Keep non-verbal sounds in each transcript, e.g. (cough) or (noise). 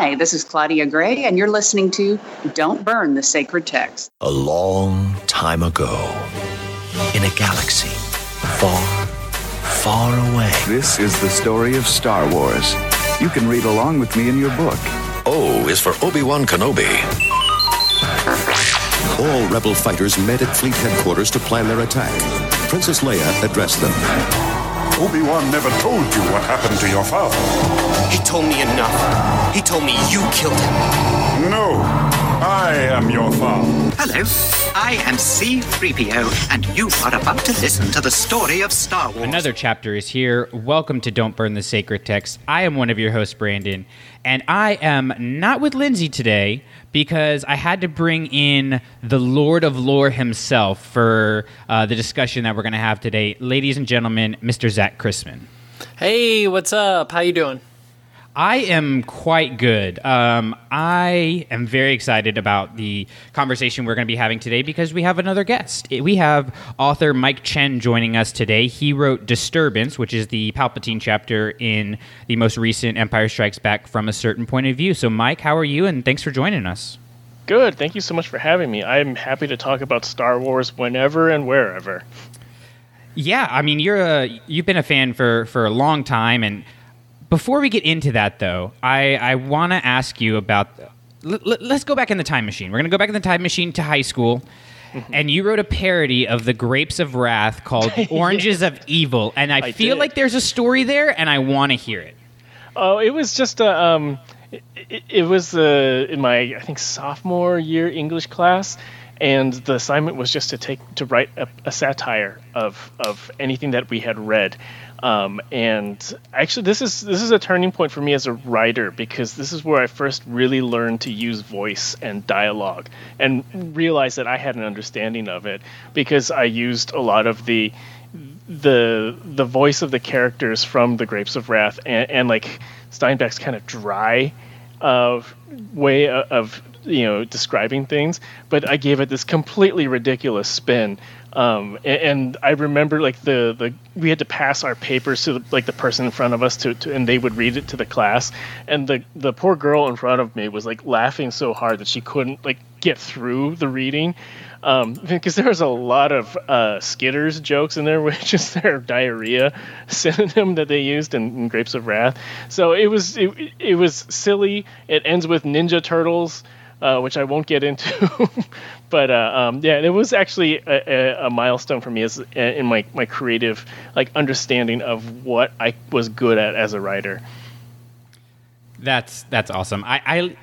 Hi, this is Claudia Gray, and you're listening to Don't Burn the Sacred Text. A long time ago, in a galaxy far, far away. This is the story of Star Wars. You can read along with me in your book. O is for Obi Wan Kenobi. All rebel fighters met at fleet headquarters to plan their attack. Princess Leia addressed them. Obi-Wan never told you what happened to your father. He told me enough. He told me you killed him. No, I am your father. Hello, I am C3PO, and you are about to listen to the story of Star Wars. Another chapter is here. Welcome to Don't Burn the Sacred Text. I am one of your hosts, Brandon, and I am not with Lindsay today because I had to bring in the Lord of Lore himself for uh, the discussion that we're going to have today. Ladies and gentlemen, Mr. Zach Chrisman. Hey, what's up? How you doing? I am quite good. Um, I am very excited about the conversation we're going to be having today because we have another guest. We have author Mike Chen joining us today. He wrote Disturbance, which is the Palpatine chapter in the most recent Empire Strikes Back from a certain point of view. So, Mike, how are you? And thanks for joining us. Good. Thank you so much for having me. I'm happy to talk about Star Wars whenever and wherever. Yeah, I mean, you're a you've been a fan for for a long time, and before we get into that, though, I I want to ask you about. Let, us go back in the time machine. We're going to go back in the time machine to high school. Mm-hmm. (laughs) And you wrote a parody of the Grapes of Wrath called (laughs) Oranges of Evil, and I, I feel did. like there's a story there, and I want to hear it. Oh, it was just a. Um, it, it, it was uh, in my I think sophomore year English class, and the assignment was just to take to write a, a satire of of anything that we had read. Um, and actually, this is this is a turning point for me as a writer because this is where I first really learned to use voice and dialogue and realized that I had an understanding of it because I used a lot of the the the voice of the characters from the Grapes of Wrath and, and like Steinbeck's kind of dry uh, way of, of you know describing things, but I gave it this completely ridiculous spin. Um, and, and I remember like the, the we had to pass our papers to the, like the person in front of us to, to and they would read it to the class, and the the poor girl in front of me was like laughing so hard that she couldn't like get through the reading um, (laughs) because there was a lot of uh, Skitters jokes in there, (laughs) which is their diarrhea synonym that they used in, in Grapes of Wrath. So it was it, it was silly. It ends with Ninja Turtles, uh, which I won't get into. (laughs) but uh, um, yeah, it was actually a, a, a milestone for me as in my my creative like understanding of what I was good at as a writer. That's that's awesome. I I,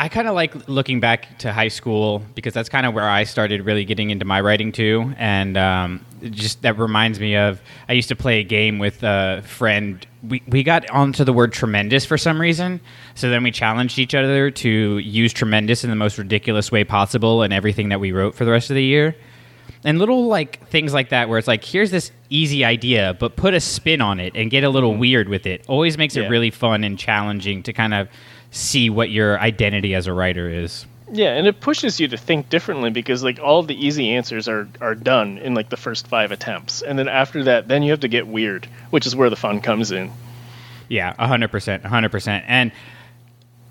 I kind of like looking back to high school because that's kind of where I started really getting into my writing too, and um, just that reminds me of I used to play a game with a friend. We we got onto the word tremendous for some reason, so then we challenged each other to use tremendous in the most ridiculous way possible in everything that we wrote for the rest of the year. And little like things like that where it's like here's this easy idea but put a spin on it and get a little weird with it always makes it really fun and challenging to kind of see what your identity as a writer is. Yeah, and it pushes you to think differently because like all the easy answers are are done in like the first five attempts, and then after that, then you have to get weird, which is where the fun comes in. Yeah, 100%, 100%. And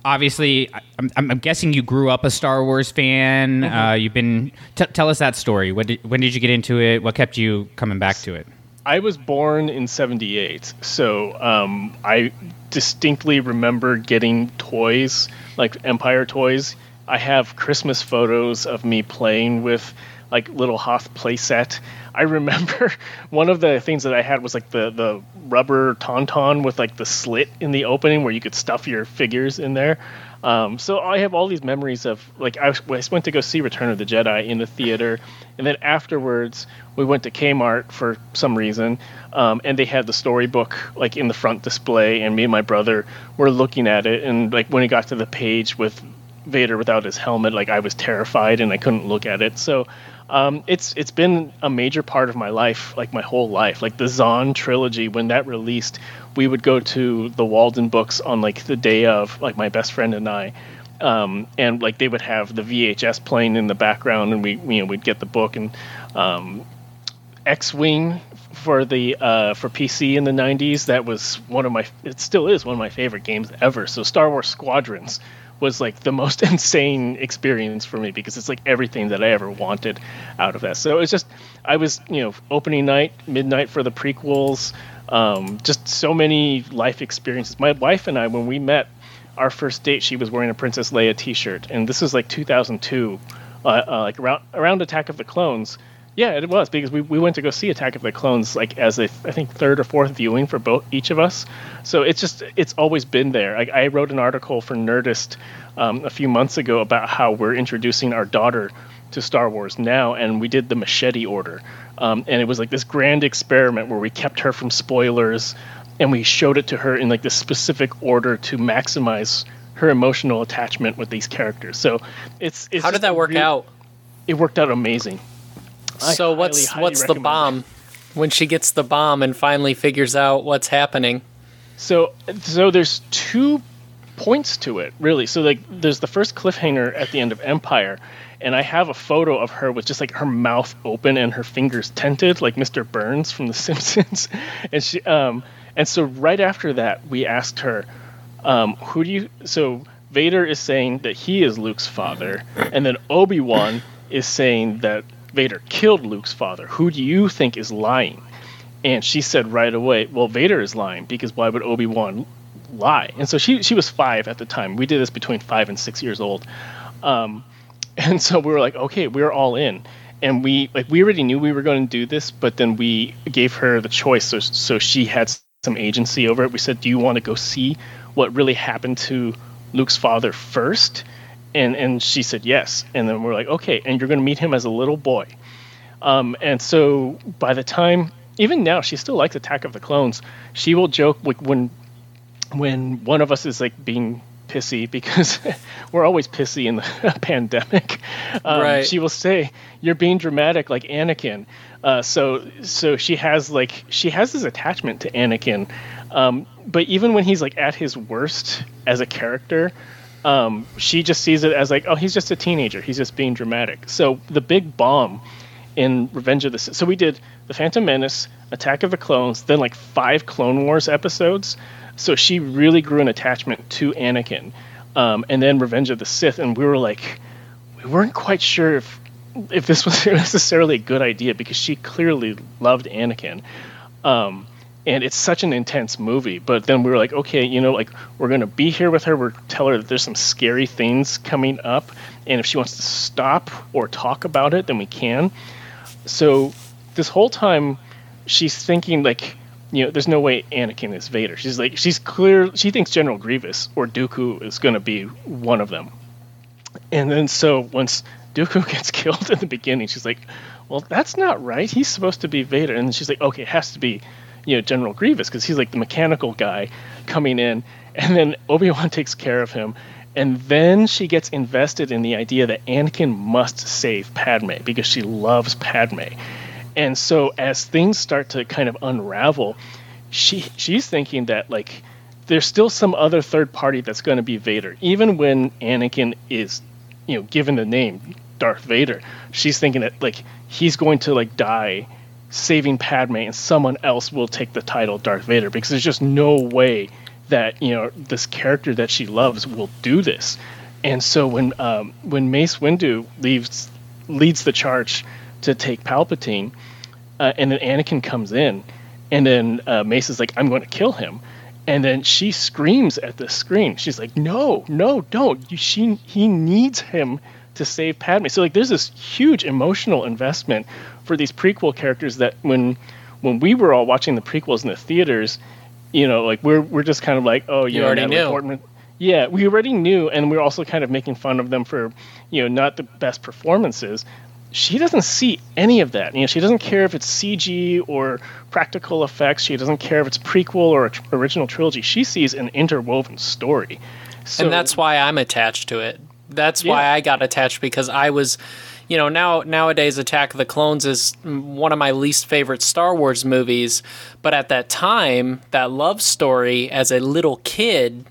obviously I'm, I'm guessing you grew up a Star Wars fan. Uh, you've been t- tell us that story. When did, when did you get into it? What kept you coming back to it? I was born in '78, so um, I distinctly remember getting toys like Empire toys. I have Christmas photos of me playing with like little Hoth playset. I remember (laughs) one of the things that I had was like the the rubber tauntaun with like the slit in the opening where you could stuff your figures in there. Um, so I have all these memories of like I, I went to go see Return of the Jedi in the theater, and then afterwards we went to Kmart for some reason, um, and they had the storybook like in the front display, and me and my brother were looking at it, and like when it got to the page with Vader without his helmet, like I was terrified and I couldn't look at it. So um, it's it's been a major part of my life, like my whole life. Like the Zahn trilogy, when that released, we would go to the Waldenbooks on like the day of, like my best friend and I, um, and like they would have the VHS playing in the background, and we you know we'd get the book and. Um, X-wing for the uh, for PC in the '90s. That was one of my. It still is one of my favorite games ever. So Star Wars Squadrons was like the most (laughs) insane experience for me because it's like everything that I ever wanted out of that. So it was just I was you know opening night, midnight for the prequels, um, just so many life experiences. My wife and I, when we met, our first date, she was wearing a Princess Leia T-shirt, and this was like 2002, uh, uh, like around around Attack of the Clones. Yeah, it was because we, we went to go see Attack of the Clones like as a I think third or fourth viewing for both each of us. So it's just it's always been there. I, I wrote an article for Nerdist um, a few months ago about how we're introducing our daughter to Star Wars now, and we did the machete order, um, and it was like this grand experiment where we kept her from spoilers, and we showed it to her in like this specific order to maximize her emotional attachment with these characters. So it's, it's how did that work really, out? It worked out amazing. So I what's highly, what's highly the bomb when she gets the bomb and finally figures out what's happening? So so there's two points to it really. So like there's the first cliffhanger at the end of Empire and I have a photo of her with just like her mouth open and her fingers tented like Mr. Burns from the (laughs) Simpsons. and she um and so right after that we asked her um who do you so Vader is saying that he is Luke's father and then Obi-Wan is saying that Vader killed Luke's father. Who do you think is lying? And she said right away, well, Vader is lying because why would Obi Wan lie? And so she she was five at the time. We did this between five and six years old, um, and so we were like, okay, we're all in. And we like we already knew we were going to do this, but then we gave her the choice, so so she had some agency over it. We said, do you want to go see what really happened to Luke's father first? and and she said yes and then we're like okay and you're going to meet him as a little boy um, and so by the time even now she still likes attack of the clones she will joke like when when one of us is like being pissy because (laughs) we're always pissy in the (laughs) pandemic um, Right. she will say you're being dramatic like anakin uh, so so she has like she has this attachment to anakin um, but even when he's like at his worst as a character um, she just sees it as like, oh, he's just a teenager. He's just being dramatic. So the big bomb in Revenge of the Sith. So we did the Phantom Menace, Attack of the Clones, then like five Clone Wars episodes. So she really grew an attachment to Anakin, um, and then Revenge of the Sith. And we were like, we weren't quite sure if if this was (laughs) necessarily a good idea because she clearly loved Anakin. Um, and it's such an intense movie. But then we were like, okay, you know, like we're gonna be here with her. We're tell her that there's some scary things coming up, and if she wants to stop or talk about it, then we can. So this whole time, she's thinking like, you know, there's no way Anakin is Vader. She's like, she's clear. She thinks General Grievous or Dooku is gonna be one of them. And then so once Dooku (laughs) gets killed in the beginning, she's like, well, that's not right. He's supposed to be Vader. And she's like, okay, it has to be you know General Grievous because he's like the mechanical guy coming in, and then Obi Wan (laughs) takes care of him, and then she gets invested in the idea that Anakin must save Padme because she loves Padme, and so as things start to kind of unravel, she she's thinking that like there's still some other third party that's going to be Vader, even when Anakin is you know given the name Darth Vader, she's thinking that like he's going to like die saving Padme and someone else will take the title Darth Vader because there's just no way that you know this character that she loves will do this. And so when um, when Mace Windu leaves leads the charge to take Palpatine, uh, and then Anakin comes in, and then uh, Mace is like, "I'm going to kill him," and then she screams at the screen. She's like, "No, no, don't! You, she he needs him." to save Padme. So like there's this huge emotional investment for these prequel characters that when when we were all watching the prequels in the theaters, you know, like we're we're just kind of like, oh, you, You know, already Natalie knew. Portman. Yeah, we already knew, and we are also kind of making fun of them for, you know, not the best performances. She doesn't see any of that. You know, she doesn't care if it's CG or practical effects. She doesn't care if it's prequel or a tr- original trilogy. She sees an interwoven story. So, and that's why I'm attached to it. That's why I got attached because I was, you know, now nowadays Attack of the Clones is one of my least favorite Star Wars movies, but at that time, that love story as a little kid,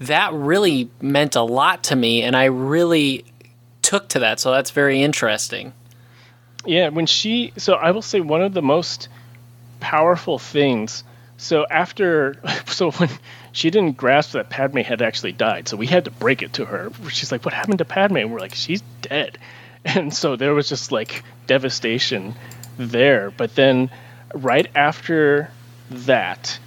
that really meant a lot to me and I really took to that. So that's very interesting. Yeah, when she so I will say one of the most powerful things. So after (laughs) so when she didn't grasp that Padme had actually died, so we had to break it to her. She's like, "What happened to Padme?" And we're like, "She's dead." (laughs) And so there was just like devastation there. But then right after that,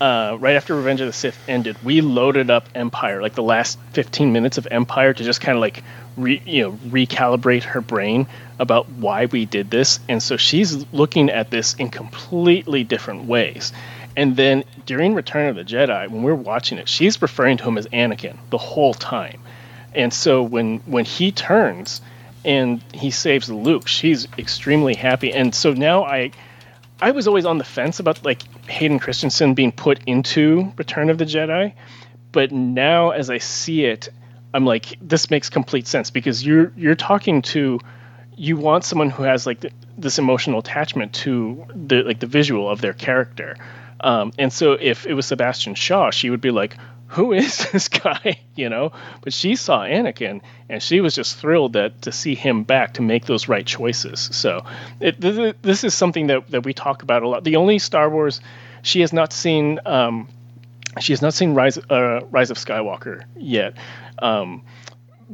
uh, right after Revenge of the Sith ended, we loaded up Empire, like the last 15 minutes of Empire, to just kind of like, re, you know, recalibrate her brain about why we did this. And so she's looking at this in completely different ways. And then during Return of the Jedi, when we're watching it, she's referring to him as Anakin the whole time. And so when when he turns and he saves Luke, she's extremely happy. And so now I I was always on the fence about like Hayden Christensen being put into Return of the Jedi, but now as I see it, I'm like this makes complete sense because you're you're talking to you want someone who has like th- this emotional attachment to the like the visual of their character. Um, and so if it was Sebastian Shaw, she would be like, who (laughs) is this guy? (laughs) You know, but she saw Anakin and she was just thrilled that to see him back to make those right choices. So it, th- this is something that, that we talk about a lot. The only Star Wars she has not seen, um, she has not seen Rise, uh, Rise of Skywalker yet. Um,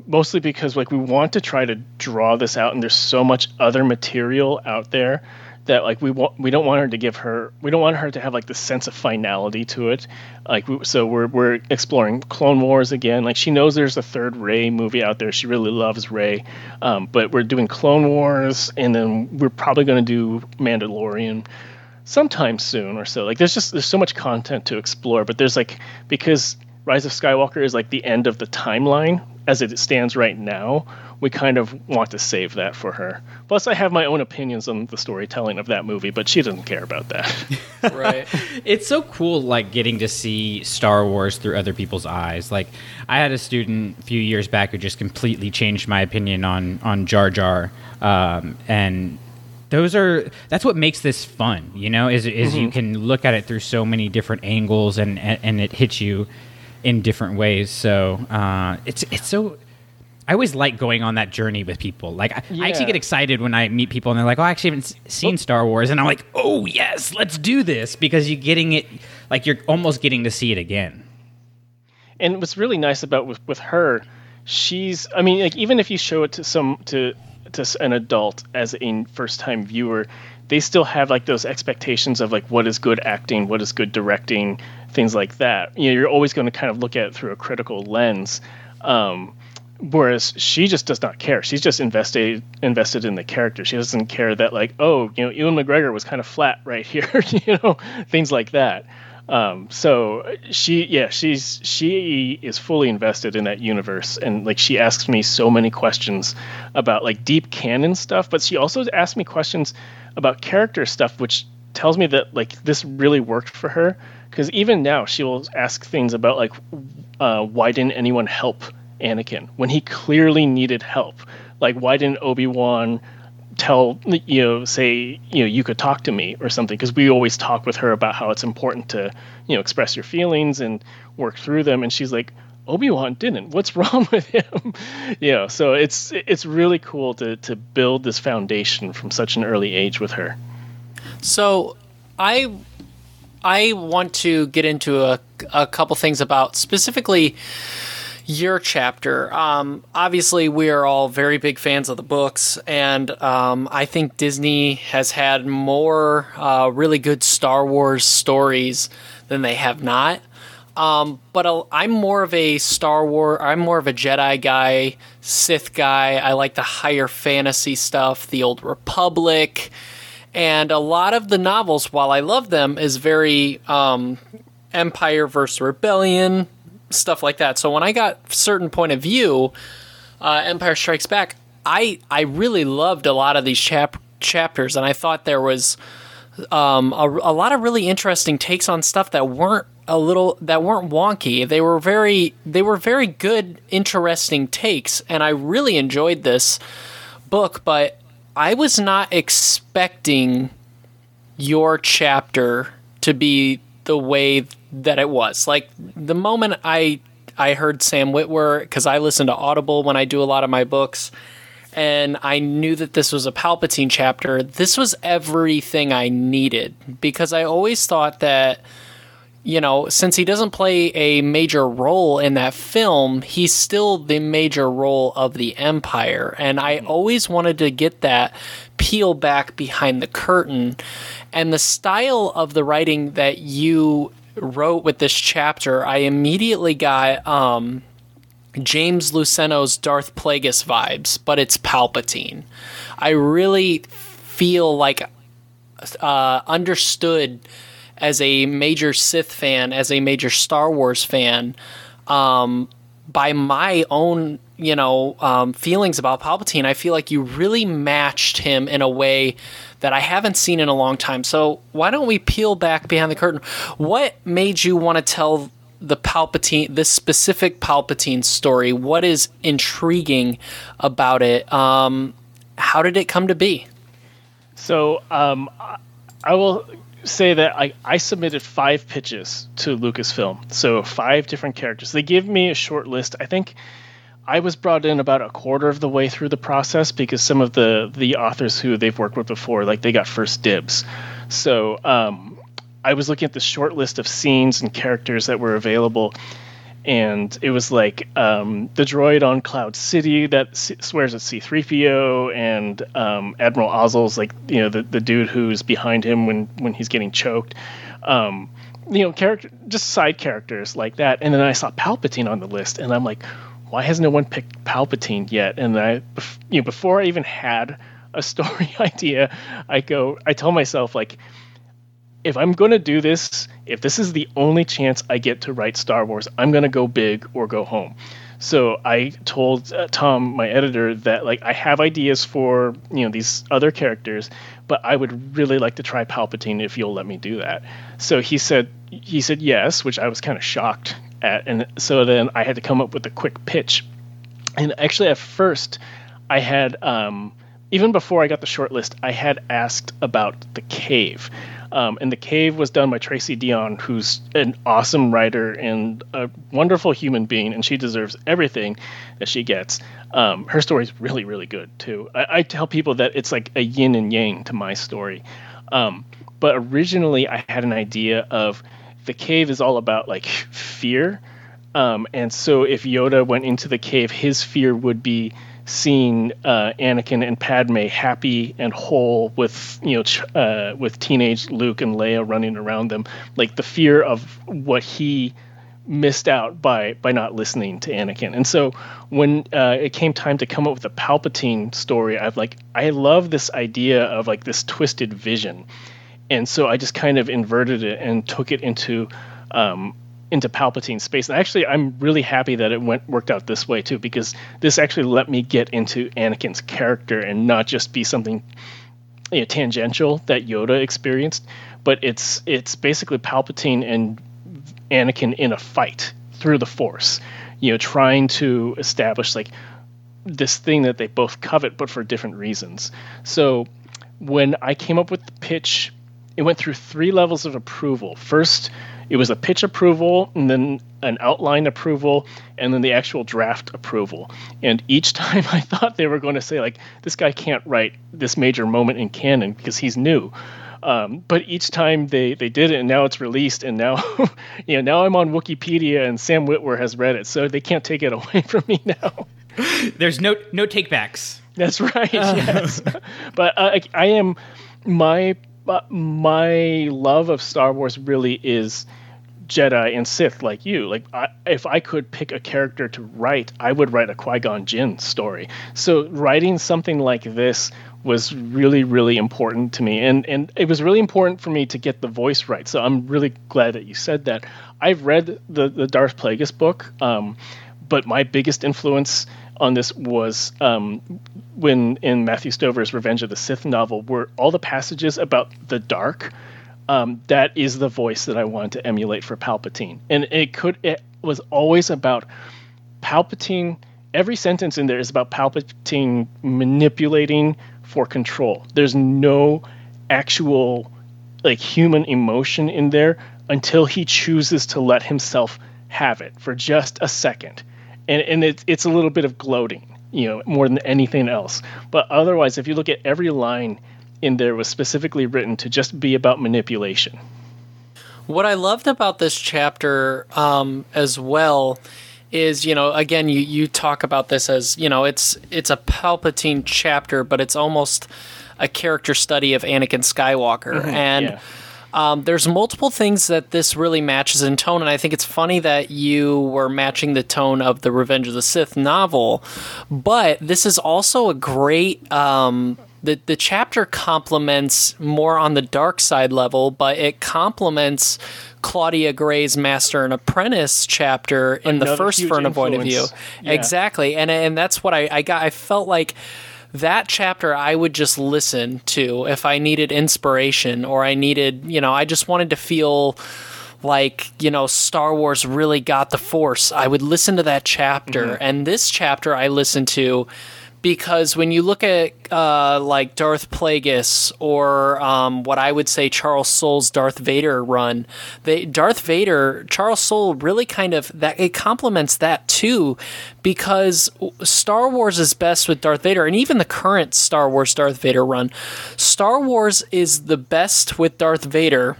mostly because like we want to try to draw this out and there's so much other material out there that like we want we don't want her to give her we don't want her to have like the sense of finality to it. Like we, so we're we're exploring clone wars again. Like she knows there's a third Rey movie out there. She really loves Rey um, but we're doing clone wars and then we're probably going to do mandalorian sometime soon or so like there's just there's so much content to explore but there's like because rise of skywalker is like the end of the timeline as it stands right now we kind of want to save that for her. Plus, I have my own opinions on the storytelling of that movie, but she doesn't care about that. (laughs) right. It's so cool, like getting to see Star Wars through other people's eyes. Like, I had a student a few years back who just completely changed my opinion on on Jar Jar, um, and those are that's what makes this fun. You know, is is mm-hmm. you can look at it through so many different angles, and and, and it hits you in different ways. So uh, it's it's so I always like going on that journey with people. Like I, yeah. I, actually get excited when I meet people and they're like, "Oh, I actually haven't seen Star Wars," and I'm like, "Oh yes, let's do this!" Because you're getting it, like you're almost getting to see it again. And what's really nice about with with her, she's. I mean, like even if you show it to some to to an adult as a first time viewer, they still have like those expectations of like what is good acting, what is good directing, things like that. You know, you're always going to kind of look at it through a critical lens. Um, whereas she just does not care. She's just invested invested in the character. She doesn't care that like, oh, you know, Ewan McGregor was kind of flat right (laughs) here, you know, things like that. Um, so she, yeah, she's she is fully invested in that universe, and like she asks me so many questions about like deep canon stuff, but she also asks me questions about character stuff, which tells me that like this really worked for her. Because even now, she will ask things about like, uh, why didn't anyone help Anakin when he clearly needed help. Like, why didn't Obi Wan tell you know say you know you could talk to me or something because we always talk with her about how it's important to you know express your feelings and work through them. And she's like obi-wan didn't. What's (laughs) wrong with him? (laughs) You know so it's it's really cool to to build this foundation from such an early age with her. So i i want to get into a, a couple things about specifically your chapter. Um, obviously, we are all very big fans of the books, and um, I think Disney has had more uh, really good Star Wars stories than they have not. Um, but I'm more of a Star Wars, I'm more of a Jedi guy, Sith guy. I like the higher fantasy stuff, the Old Republic. And a lot of the novels, while I love them, is very um, Empire versus Rebellion, stuff like that. So when I got certain point of view, uh, Empire Strikes Back, I I really loved a lot of these chap- chapters, and I thought there was um, a, a lot of really interesting takes on stuff that weren't a little that weren't wonky. They were very they were very good, interesting takes, and I really enjoyed this book. But I was not expecting your chapter to be the way that it was. Like the moment I I heard Sam Witwer because I listen to Audible when I do a lot of my books, and I knew that this was a Palpatine chapter, this was everything I needed because I always thought that you know, since he doesn't play a major role in that film, he's still the major role of the Empire. And I mm-hmm. always wanted to get that peel back behind the curtain. And the style of the writing that you wrote with this chapter, I immediately got um, James Luceno's Darth Plagueis vibes, but it's Palpatine. I really feel like uh, understood as a major Sith fan, as a major Star Wars fan, um, by my own, you know, um, feelings about Palpatine, I feel like you really matched him in a way that I haven't seen in a long time. So why don't we peel back behind the curtain? What made you want to tell the Palpatine, this specific Palpatine story? What is intriguing about it? Um, how did it come to be? So um, I will say that I, I submitted five pitches to Lucasfilm. So five different characters. They gave me a short list. I think I was brought in about a quarter of the way through the process because some of the the authors who they've worked with before, like they got first dibs. So um, I was looking at the short list of scenes and characters that were available, and it was like um, the droid on Cloud City that c- swears at C-3PO, and um, Admiral Ozzel's like you know the, the dude who's behind him when when he's getting choked. Um, you know, character just side characters like that, and then I saw Palpatine on the list, and I'm like, why has no one picked Palpatine yet? And I, you know, before I even had a (laughs) story idea, I go, I tell myself like if I'm going to do this, if this is the only chance I get to write Star Wars, I'm going to go big or go home. So I told uh, Tom, my editor, that like I have ideas for you know these other characters, but I would really like to try Palpatine if you'll let me do that. So he said he said yes, which I was kind of shocked at, and so then I had to come up with a quick pitch. And actually, at first, I had um, even before I got the short list, I had asked about the cave. Um, and the cave was done by Tracy Deonn, who's an awesome writer and a wonderful human being, and she deserves everything that she gets. Um, her story is really, really good too. I, I, tell people that it's like a yin and yang to my story. Um, but originally, I had an idea of the cave is all about like fear. Um, and so if Yoda went into the cave, his fear would be seeing uh, Anakin and Padme happy and whole with you know ch- uh, with teenage Luke and Leia running around them, like the fear of what he missed out by by not listening to Anakin. And so when uh, it came time to come up with a Palpatine story, I've like I love this idea of like this twisted vision, and so I just kind of inverted it and took it into um, into Palpatine space. And actually, I'm really happy that it went worked out this way too, because this actually let me get into Anakin's character and not just be something you know, tangential that Yoda experienced, but it's it's basically Palpatine and Anakin in a fight through the Force, you know, trying to establish like this thing that they both covet, but for different reasons. So when I came up with the pitch, it went through three levels of approval. First, it was a pitch approval and then an outline approval and then the actual draft approval. And each (laughs) time i thought they were going to say like this guy can't write this major moment in canon because he's new. Um, but each time they, they did it and now it's released and now (laughs) you know now i'm on wikipedia and sam witwer has read it so they can't take it (laughs) away from me now. There's no no takebacks that's right yes. But uh, I, I am my uh, my love of star wars really is Jedi and Sith like you. Like, I, if I could pick a character to write, I would write a Qui Gon Jinn story. So, writing something like this was really, really important to me, and and it was really important for me to get the voice right. So, I'm really glad that you said that. I've read the the Darth Plagueis book, um, but my biggest influence on this was um, when in Matthew Stover's Revenge of the Sith novel, were all the passages about the dark um, that is the voice that I wanted to emulate for Palpatine. And it could it was always about Palpatine. Every sentence in there is about Palpatine manipulating for control. There's no actual like human emotion in there until he chooses to let himself have it for just a second. And and it's it's a little bit of gloating. you know, more than anything else. But otherwise, if you look at every line in there was specifically written to just be about manipulation. What I loved about this chapter um, as well is, you know, again, you, you talk about this as, you know, it's it's a Palpatine chapter, but it's almost a character study of Anakin Skywalker, Mhm, and. yeah. Um, there's multiple things that this really matches in tone, and I think it's funny that you were matching the tone of the Revenge of the Sith novel. But this is also a great. Um, the the chapter complements more on the dark side level, but it complements Claudia Gray's Master and Apprentice chapter in the first point of view. Yeah. Exactly, and and that's what I, I got. I felt like that chapter I would just listen to if I needed inspiration or I needed, you know, I just wanted to feel like, you know, Star Wars really got the force. I would listen to that chapter. Mhm. And this chapter I listened to because when you look at uh, like Darth Plagueis or um, what I would say Charles Soule's Darth Vader run, they Darth Vader, Charles Soule really kind of that it complements that too, because Star Wars is best with Darth Vader, and even the current Star Wars Darth Vader run, Star Wars is the best with Darth Vader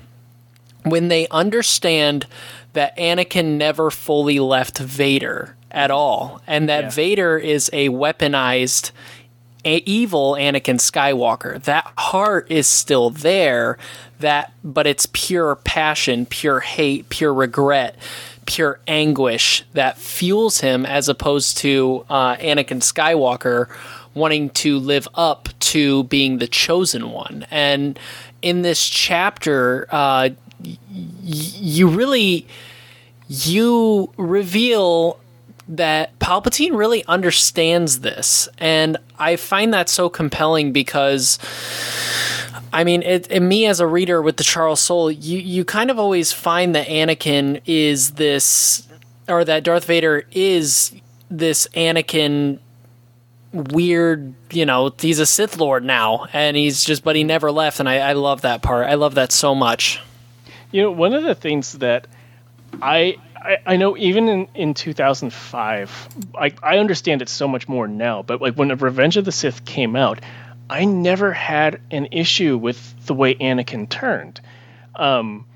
when they understand that Anakin never fully left Vader at all, and that Vader is a weaponized a- evil Anakin Skywalker. That heart is still there, that but it's pure passion, pure hate, pure regret, pure anguish that fuels him as opposed to uh, Anakin Skywalker wanting to live up to being the chosen one. And in this chapter, uh, y- you really you reveal that Palpatine really understands this, and I find that so compelling because. I mean, it, me as a reader with the Charles Soule, you, you kind of always find that Anakin is this, or that Darth Vader is this Anakin weird, you know, he's a Sith Lord now, and he's just, but he never left, and I, I love that part. I love that so much. You know, one of the things that I I, I know even in, in 2005, I, I understand it so much more now, but like when Revenge of the Sith came out, I never had an issue with the way Anakin turned. Um,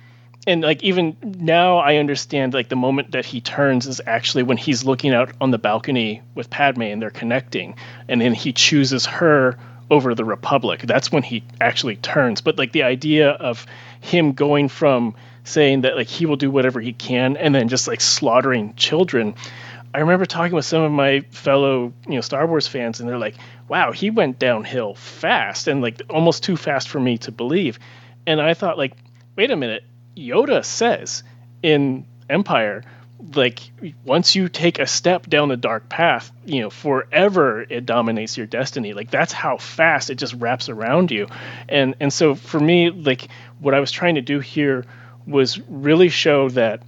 and like even now I understand like the moment that he turns is actually when he's looking out on the balcony with Padme and they're connecting and then he chooses her over the Republic. That's when he actually turns. But like the idea of him going from saying that like he will do whatever he can and then just like slaughtering children. I remember talking with some of my fellow, you know, Star Wars fans and they're like, "Wow, he went downhill fast and like almost too fast for me to believe." And I thought like, "Wait a minute. Yoda says in Empire like once you take a step down the dark path, you know, forever it dominates your destiny. Like that's how fast it just wraps around you. And and so for me, like what I was trying to do here was really show that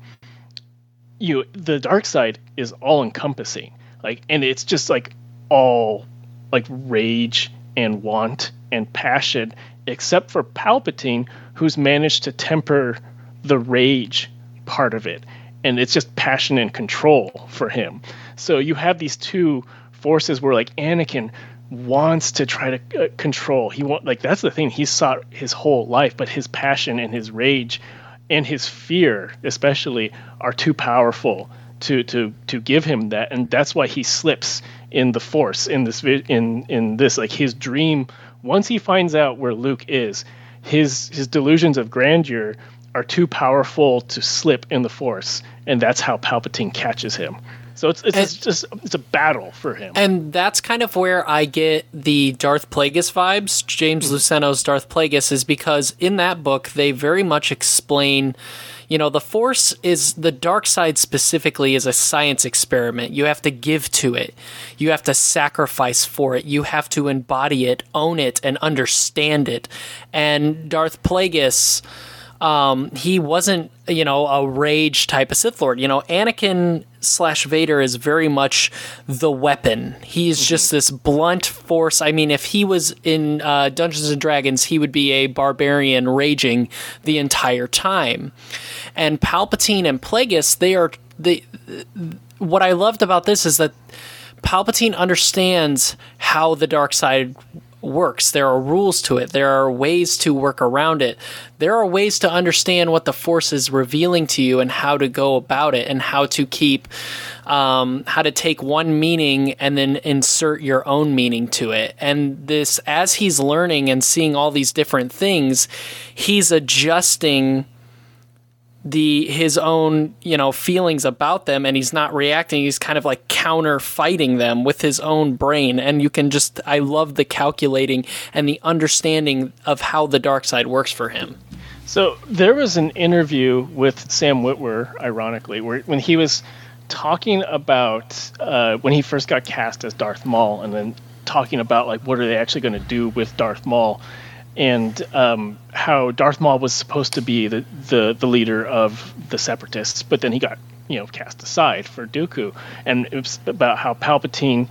you the dark side is all encompassing. Like and it's just like all like rage and want and passion except for Palpatine who's managed to temper the rage part of it and it's just passion and control for him. So you have these two forces where like Anakin wants to try to uh, control. He want like that's the thing he sought his whole life, but his passion and his rage and his fear especially are too powerful to to to give him that. And that's why he slips in the force in this in in this like his dream. Once he finds out where Luke is his his delusions of grandeur are too powerful to slip in the force. And that's how Palpatine catches him so it's it's just it's a battle for him And that's kind of where I get the Darth Plagueis vibes. James Luceno's Darth Plagueis is because in that book they very much explain, you know, the Force is the dark side specifically is a science experiment. You have to give to it. You have to sacrifice for it. You have to embody it, own it, and understand it. And Darth Plagueis um, he wasn't, you know, a rage type of Sith Lord. You know, Anakin slash Vader is very much the weapon. He's just this blunt force. I mean, if he was in uh, Dungeons and Dragons, he would be a barbarian raging the entire time. And Palpatine and Plagueis, they are the. What I loved about this is that Palpatine understands how the dark side works. There are rules to it. There are ways to work around it. There are ways to understand what the Force is revealing to you and how to go about it and how to keep, um, how to take one meaning and then insert your own meaning to it. And this, as he's learning and seeing all these different things, he's adjusting the his own you know feelings about them and he's not reacting. He's kind of like counter fighting them with his own brain. And you can just i love the calculating and the understanding of how the dark side works for him. So there was an interview with sam witwer ironically where when he was talking about uh, when he first got cast as darth maul and then talking about like what are they actually going to do with darth maul and um, how Darth Maul was supposed to be the, the, the leader of the Separatists, but then he got you know cast aside for Dooku, and it was about how Palpatine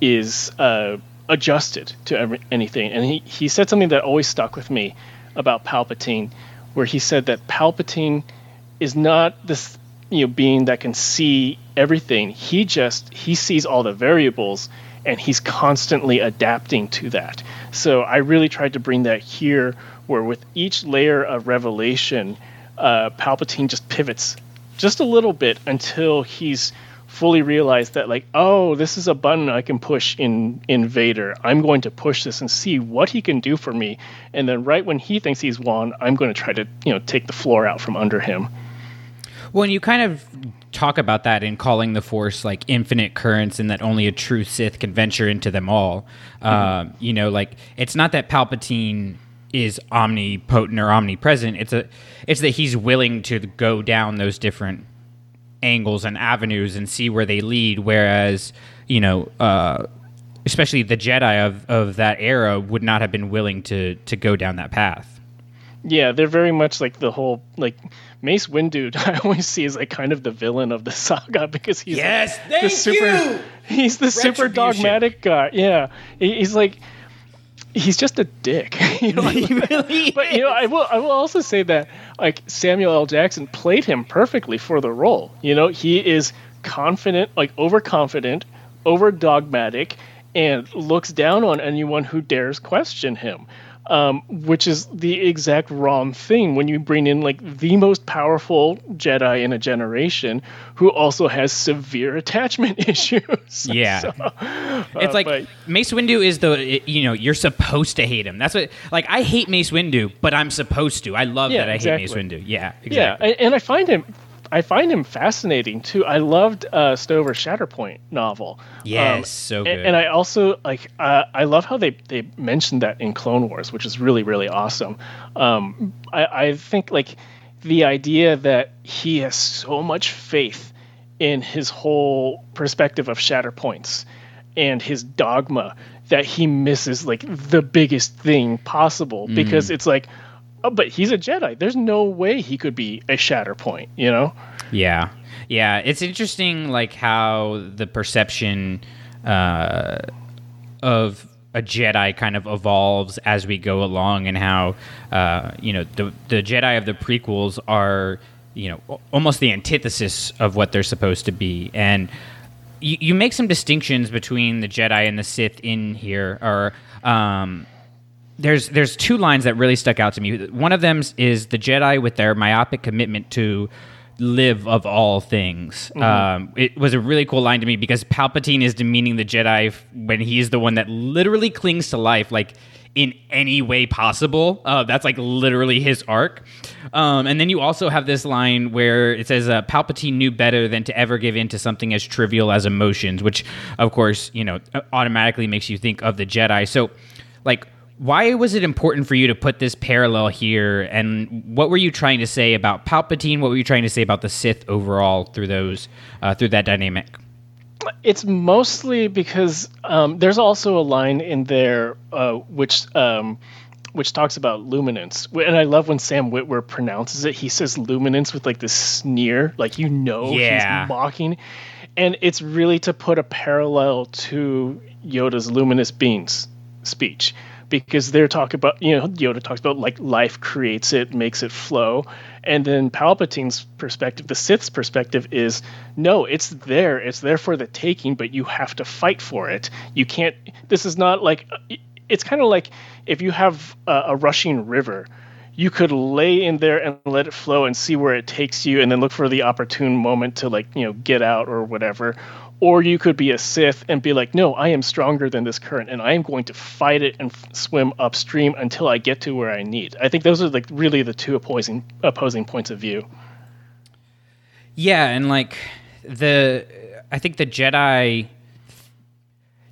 is uh, adjusted to every, anything, and he he said something that always stuck with me about Palpatine, where he said that Palpatine is not this you know being that can see everything. He just he sees all the variables and he's constantly adapting to that. So I really tried to bring that here, where with each layer of revelation, uh, Palpatine just pivots just a little bit until he's fully realized that like oh this is a button i can push in in vader i'm going to push this and see what he can do for me. And then right when he thinks he's won i'm going to try to you know take the floor out from under him. Well, and you kind of talk about that in calling the Force like infinite currents, and that only a true Sith can venture into them all. Mm-hmm. Uh, you know, like it's not that Palpatine is omnipotent or omnipresent. It's a, it's that he's willing to go down those different angles and avenues and see where they lead. Whereas, you know, uh, especially the Jedi of, of that era would not have been willing to to go down that path. Yeah, they're very much like the whole like Mace Windu. (laughs) I always see as like kind of the villain of the saga (laughs) because he's yes, like, thank the super, you. (laughs) He's the super dogmatic guy. Yeah, he's like he's just a dick. you know, he really but you know, I will I will also say that like Samuel L. Jackson played him perfectly for the role. You know, he is confident, like overconfident, over dogmatic, and looks down on anyone who dares question him um, which is the exact wrong thing when you bring in like the most powerful Jedi in a generation who also has severe (laughs) attachment (laughs) issues. (laughs) Yeah, so, uh, it's like but, Mace Windu is the you know you're supposed to hate him. That's what like I hate Mace Windu, but I'm supposed to. I love yeah, that I exactly. hate Mace Windu. Yeah, exactly. Yeah, and I find him I find him fascinating too. I loved uh, Stover's Shatterpoint novel. Yes, um, so good. And, and, I also like uh, I love how they they mentioned that in Clone Wars, which is really really awesome. Um, I, I think like the idea that he has so much faith in his whole perspective of Shatterpoints and his dogma that he misses like the biggest thing possible mm. because it's like oh, but he's a Jedi. There's no way he could be a Shatterpoint, you know? Yeah. Yeah. It's interesting, like, how the perception uh, of a Jedi kind of evolves as we go along, and how, uh, you know, the, the Jedi of the prequels are, you know, almost the antithesis of what they're supposed to be. And you, you make some distinctions between the Jedi and the Sith in here, or, um, there's there's two lines that really stuck out to me. One of them is the Jedi with their myopic commitment to live of all things. Mm-hmm. Um, it was a really cool line to me because Palpatine is demeaning the Jedi when he's the one that literally clings to life, like in any way possible. Uh, that's like literally his arc. Um, and then you also have this line where it says uh, Palpatine knew better than to ever give in to something as trivial as emotions, which of course you know automatically makes you think of the Jedi. So, like why was it important for you to put this parallel here? And what were you trying to say about palpatine? What were you trying to say about the sith overall through those uh, through that dynamic? It's mostly because um, there's also a line in there uh, which um, which talks about luminance. And i love when sam witwer pronounces it. He says luminance with like this sneer like you know yeah. he's mocking. And it's really to put a parallel to yoda's luminous beings speech because they're talking about you know Yoda talks about like life creates it, makes it flow, And then Palpatine's perspective, the Sith's perspective is no, it's there. It's there for the taking, but you have to fight for it. You can't. This is not like. It's kind of like if you have a, a rushing river you could lay in there and let it flow and see where it takes you and then look for the opportune moment to like you know get out or whatever or you could be a sith and be like no i am stronger than this current and i am going to fight it and f- swim upstream until i get to where i need. I think those are like really the two opposing opposing points of view. Yeah, and like the I think the Jedi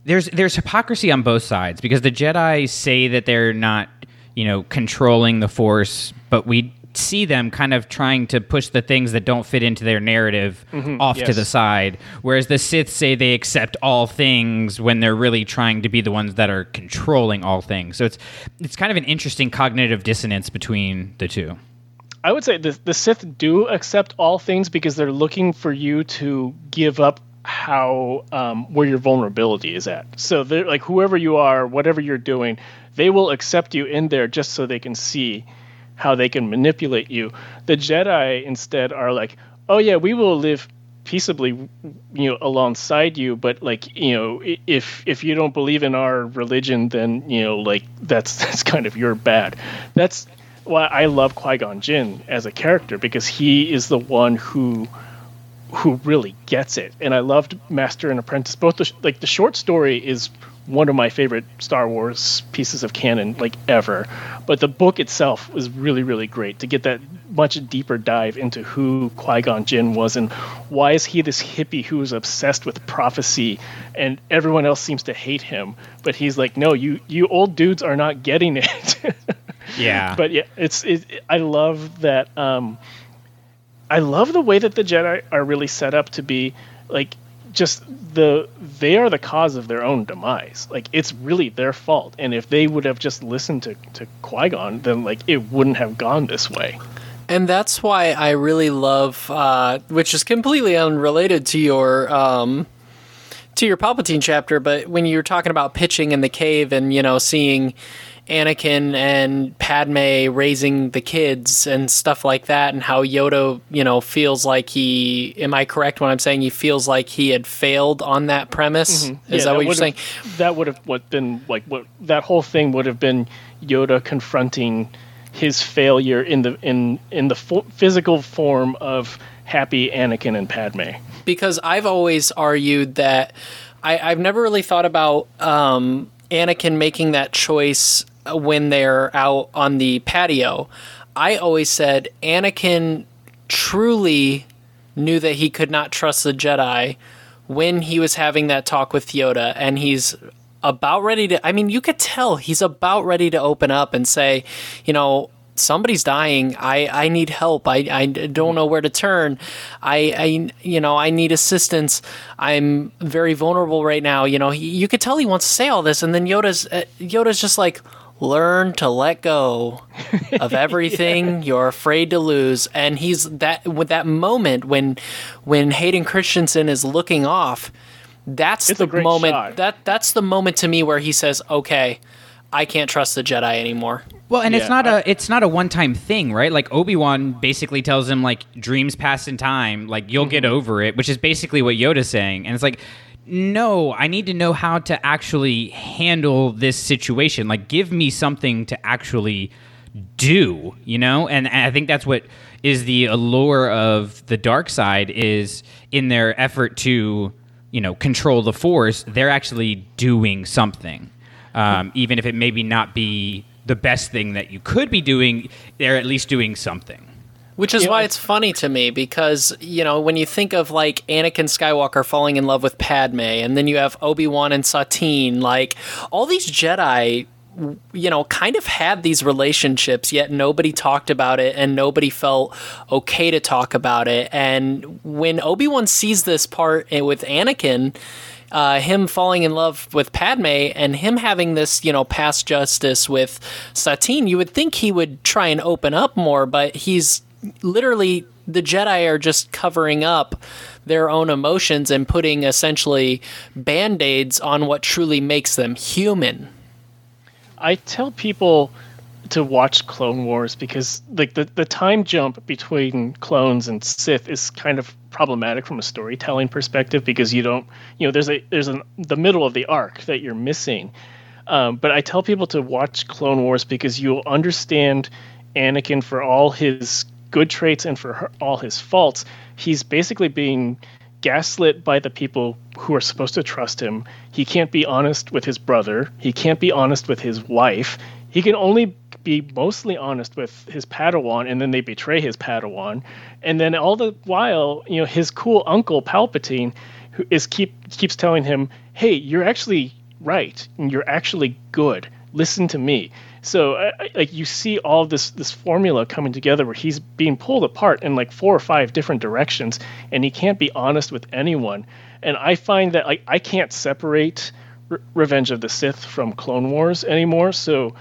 there's there's hypocrisy on both sides because the Jedi say that they're not, you know, controlling the force, but we see them kind of trying to push the things that don't fit into their narrative Mhm, off to the side whereas the Sith say they accept all things when they're really trying to be the ones that are controlling all things. So it's it's kind of an interesting cognitive dissonance between the two. I would say the the Sith do accept all things because they're looking for you to give up how um, where your vulnerability is at. So they're like whoever you are, whatever you're doing, they will accept you in there just so they can see how they can manipulate you. The Jedi instead are like, oh yeah, we will live peaceably you know alongside you but like you know if if you don't believe in our religion then you know like that's (laughs) that's kind of your bad that's why I love Qui Gon Jinn as a character because he is the one who who really gets it. And I loved Master and Apprentice. Both the like the short story is one of my favorite Star Wars pieces of canon like ever. But the book itself was really really great to get that much deeper dive into who Qui Gon Jinn was and why is he this hippie who is obsessed with prophecy and everyone else seems to hate him, but he's like, no, you you old dudes are not getting it. (laughs) Yeah. but yeah, it's it, I love that. Um, I love the way that the Jedi are really set up to be like just the they are the cause of their own demise. Like it's really their fault, and if they would have just listened to to Qui Gon, then like it wouldn't have gone this way. And that's why I really love, uh, which is completely unrelated to your um, to your Palpatine chapter, but when you were talking about pitching in the cave and you know seeing Anakin and Padme raising the kids and stuff like that, and how Yoda, you know, feels like he. Am I correct when I'm saying he feels like he had failed on that premise? Mhm. Is Yeah, that what you're saying? That would have what been like what that whole thing would have been Yoda confronting his failure in the in in the fo- physical form of happy Anakin and Padme. because I've always argued that I, I've never really thought about um, Anakin making that choice when they're out on the patio. I always said Anakin truly knew that he could not trust the Jedi when he was having that talk with Yoda, and he's about ready to. I mean, you could tell he's about ready to open up and say, you know, somebody's dying. I, I need help. I, I don't know where to turn. I, I you know I need assistance. I'm very vulnerable right now. You know, he, you could tell he wants to say all this, and then Yoda's uh, Yoda's just like. Learn to let go (laughs) of everything you're afraid to lose, and he's that with that moment when when Hayden Christensen is looking off. That's It's the moment. shot. That that's the moment to me where he says, "Okay, I can't trust the Jedi anymore." Well, and it's not I- a it's not a one time thing, right? Like Obi Wan basically tells him like dreams pass in time, like you'll get mm-hmm. over it, which is basically what Yoda's saying, and it's like. No, I need to know how to actually handle this situation. Like, give me something to actually do, you know? And, and I think that's what is the allure of the dark side is in their effort to, you know, control the force, they're actually doing something um, even if it maybe not be the best thing that you could be doing, they're at least doing something. Which is You why I- it's funny to me because, you know, when you think of like Anakin Skywalker falling in love with Padme, and then you have Obi Wan and Satine, like all these Jedi, you know, kind of had these relationships, yet nobody talked about it and nobody felt okay to talk about it. And when Obi Wan sees this part eh, with Anakin, uh, him falling in love with Padme and him having this, you know, past justice with Satine, you would think he would try and open up more, but he's literally the Jedi are just covering up their own emotions and putting essentially band aids on what truly makes them human. I tell people to watch Clone Wars because like the, the time jump between clones and Sith is kind of problematic from a storytelling perspective because you don't you know there's a there's an the middle of the arc that you're missing. Um, but I tell people to watch Clone Wars because you'll understand Anakin for all his good traits and for her, all his faults. He's basically being gaslit by the people who are supposed to trust him. He can't be honest with his brother. He can't be honest with his wife. He can only be mostly honest with his Padawan, and then they betray his Padawan. And then all the while, you know, his cool uncle Palpatine who is keep keeps telling him, "Hey, you're actually right, and you're actually good. Listen to me." So, like, you see all this this formula coming together where he's being pulled apart in like four or five different directions, and he can't be honest with anyone. And I find that like I can't separate Re- Revenge of the Sith from Clone Wars anymore. So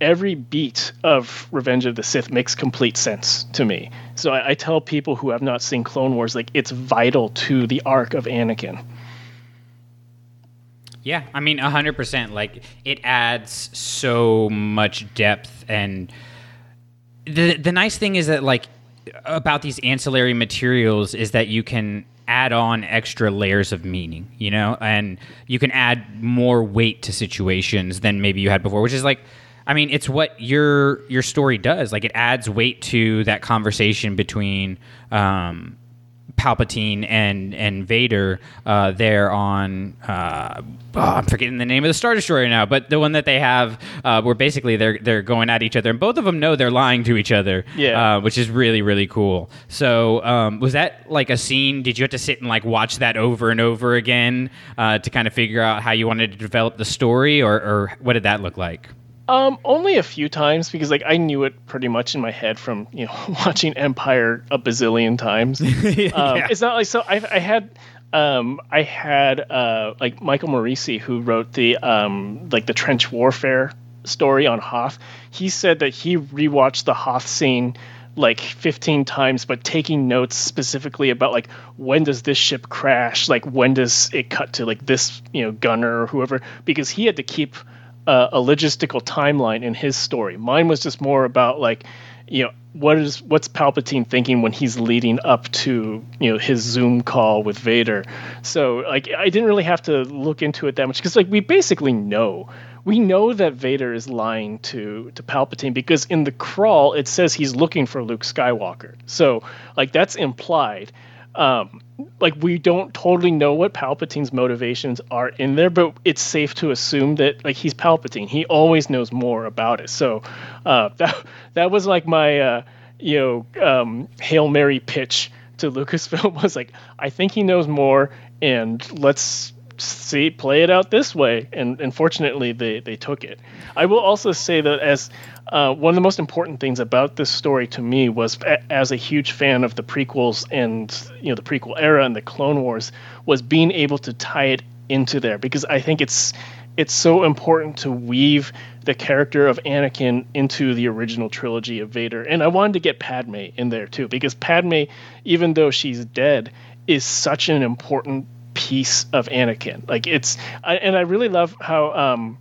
every beat of Revenge of the Sith makes complete sense to me. So I, I, tell people who have not seen Clone Wars like it's vital to the arc of Anakin. Yeah, I mean, hundred percent. Like it adds so much depth, and the the nice thing is that like about these ancillary materials is that you can add on extra layers of meaning, you know, and you can add more weight to situations than maybe you had before, which is like I mean, it's what your your story does. Like it adds weight to that conversation between um, Palpatine and and Vader uh, there on uh, oh, I'm forgetting the name of the Star Destroyer now, but the one that they have uh, where basically they're they're going at each other, and both of them know they're lying to each other. Yeah, uh, which is really really cool. So um, was that like a scene? Did you have to sit and like watch that over and over again uh, to kind of figure out how you wanted to develop the story, or, or what did that look like? Um, only a few times because like I knew it pretty much in my head from you know (laughs) watching Empire a bazillion times. (laughs) yeah. um, it's not like so. I, I had um, I had uh, like Michael Moreci who wrote the um, like the trench warfare story on Hoth. He said that he rewatched the Hoth scene like 15 times but taking notes specifically about like when does this ship crash like when does it cut to like this you know gunner or whoever because he had to keep uh, a logistical timeline in his story. Mine was just more about like, you know, what is what's Palpatine thinking when he's leading up to you know his Zoom call with Vader. So like, I didn't really have to look into it that much because like we basically know. We know that Vader is lying to to Palpatine because in the crawl it says he's looking for Luke Skywalker. So like that's implied um, like we don't totally know what Palpatine's motivations are in there, but it's safe to assume that like he's Palpatine. He always knows more about it. So uh, (laughs) that that was like my uh, you know um, hail mary pitch to (laughs) Lucasfilm was like I think he knows more, and let's see play it out this way. And unfortunately, they they took it. I will also say that as uh, one of the most important things about this story to me was, a- as a huge fan of the prequels and you know the prequel era and the Clone Wars, was being able to tie it into there because I think it's it's so important to weave the character of Anakin into the original trilogy of Vader. And I wanted to get Padme in there too because Padme, even though she's dead, is such an important piece of Anakin. Like it's, I, and I really love how um,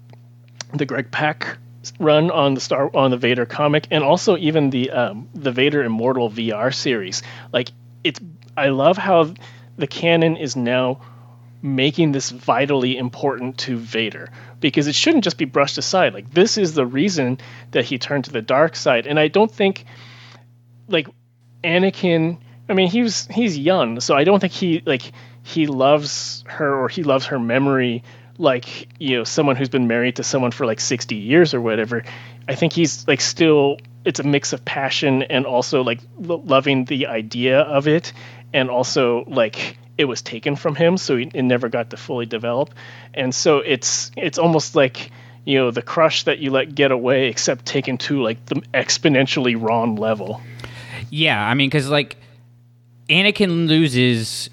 the Greg Pak run on the Star on the Vader comic, and also even the um, the Vader Immortal VR series. Like it's, I love how the canon is now making this vitally important to Vader because it shouldn't just be brushed aside. Like this is the reason that he turned to the dark side, and I don't think like Anakin. I mean, he was he's young, so I don't think he like he loves her or he loves her memory like you know someone who's been married to someone for like 60 years or whatever i think he's like still it's a mix of passion and also like loving the idea of it and also like it was taken from him so it never got to fully develop. And so it's it's almost like you know the crush that you let get away except taken to like the exponentially wrong level. Yeah i mean because like anakin loses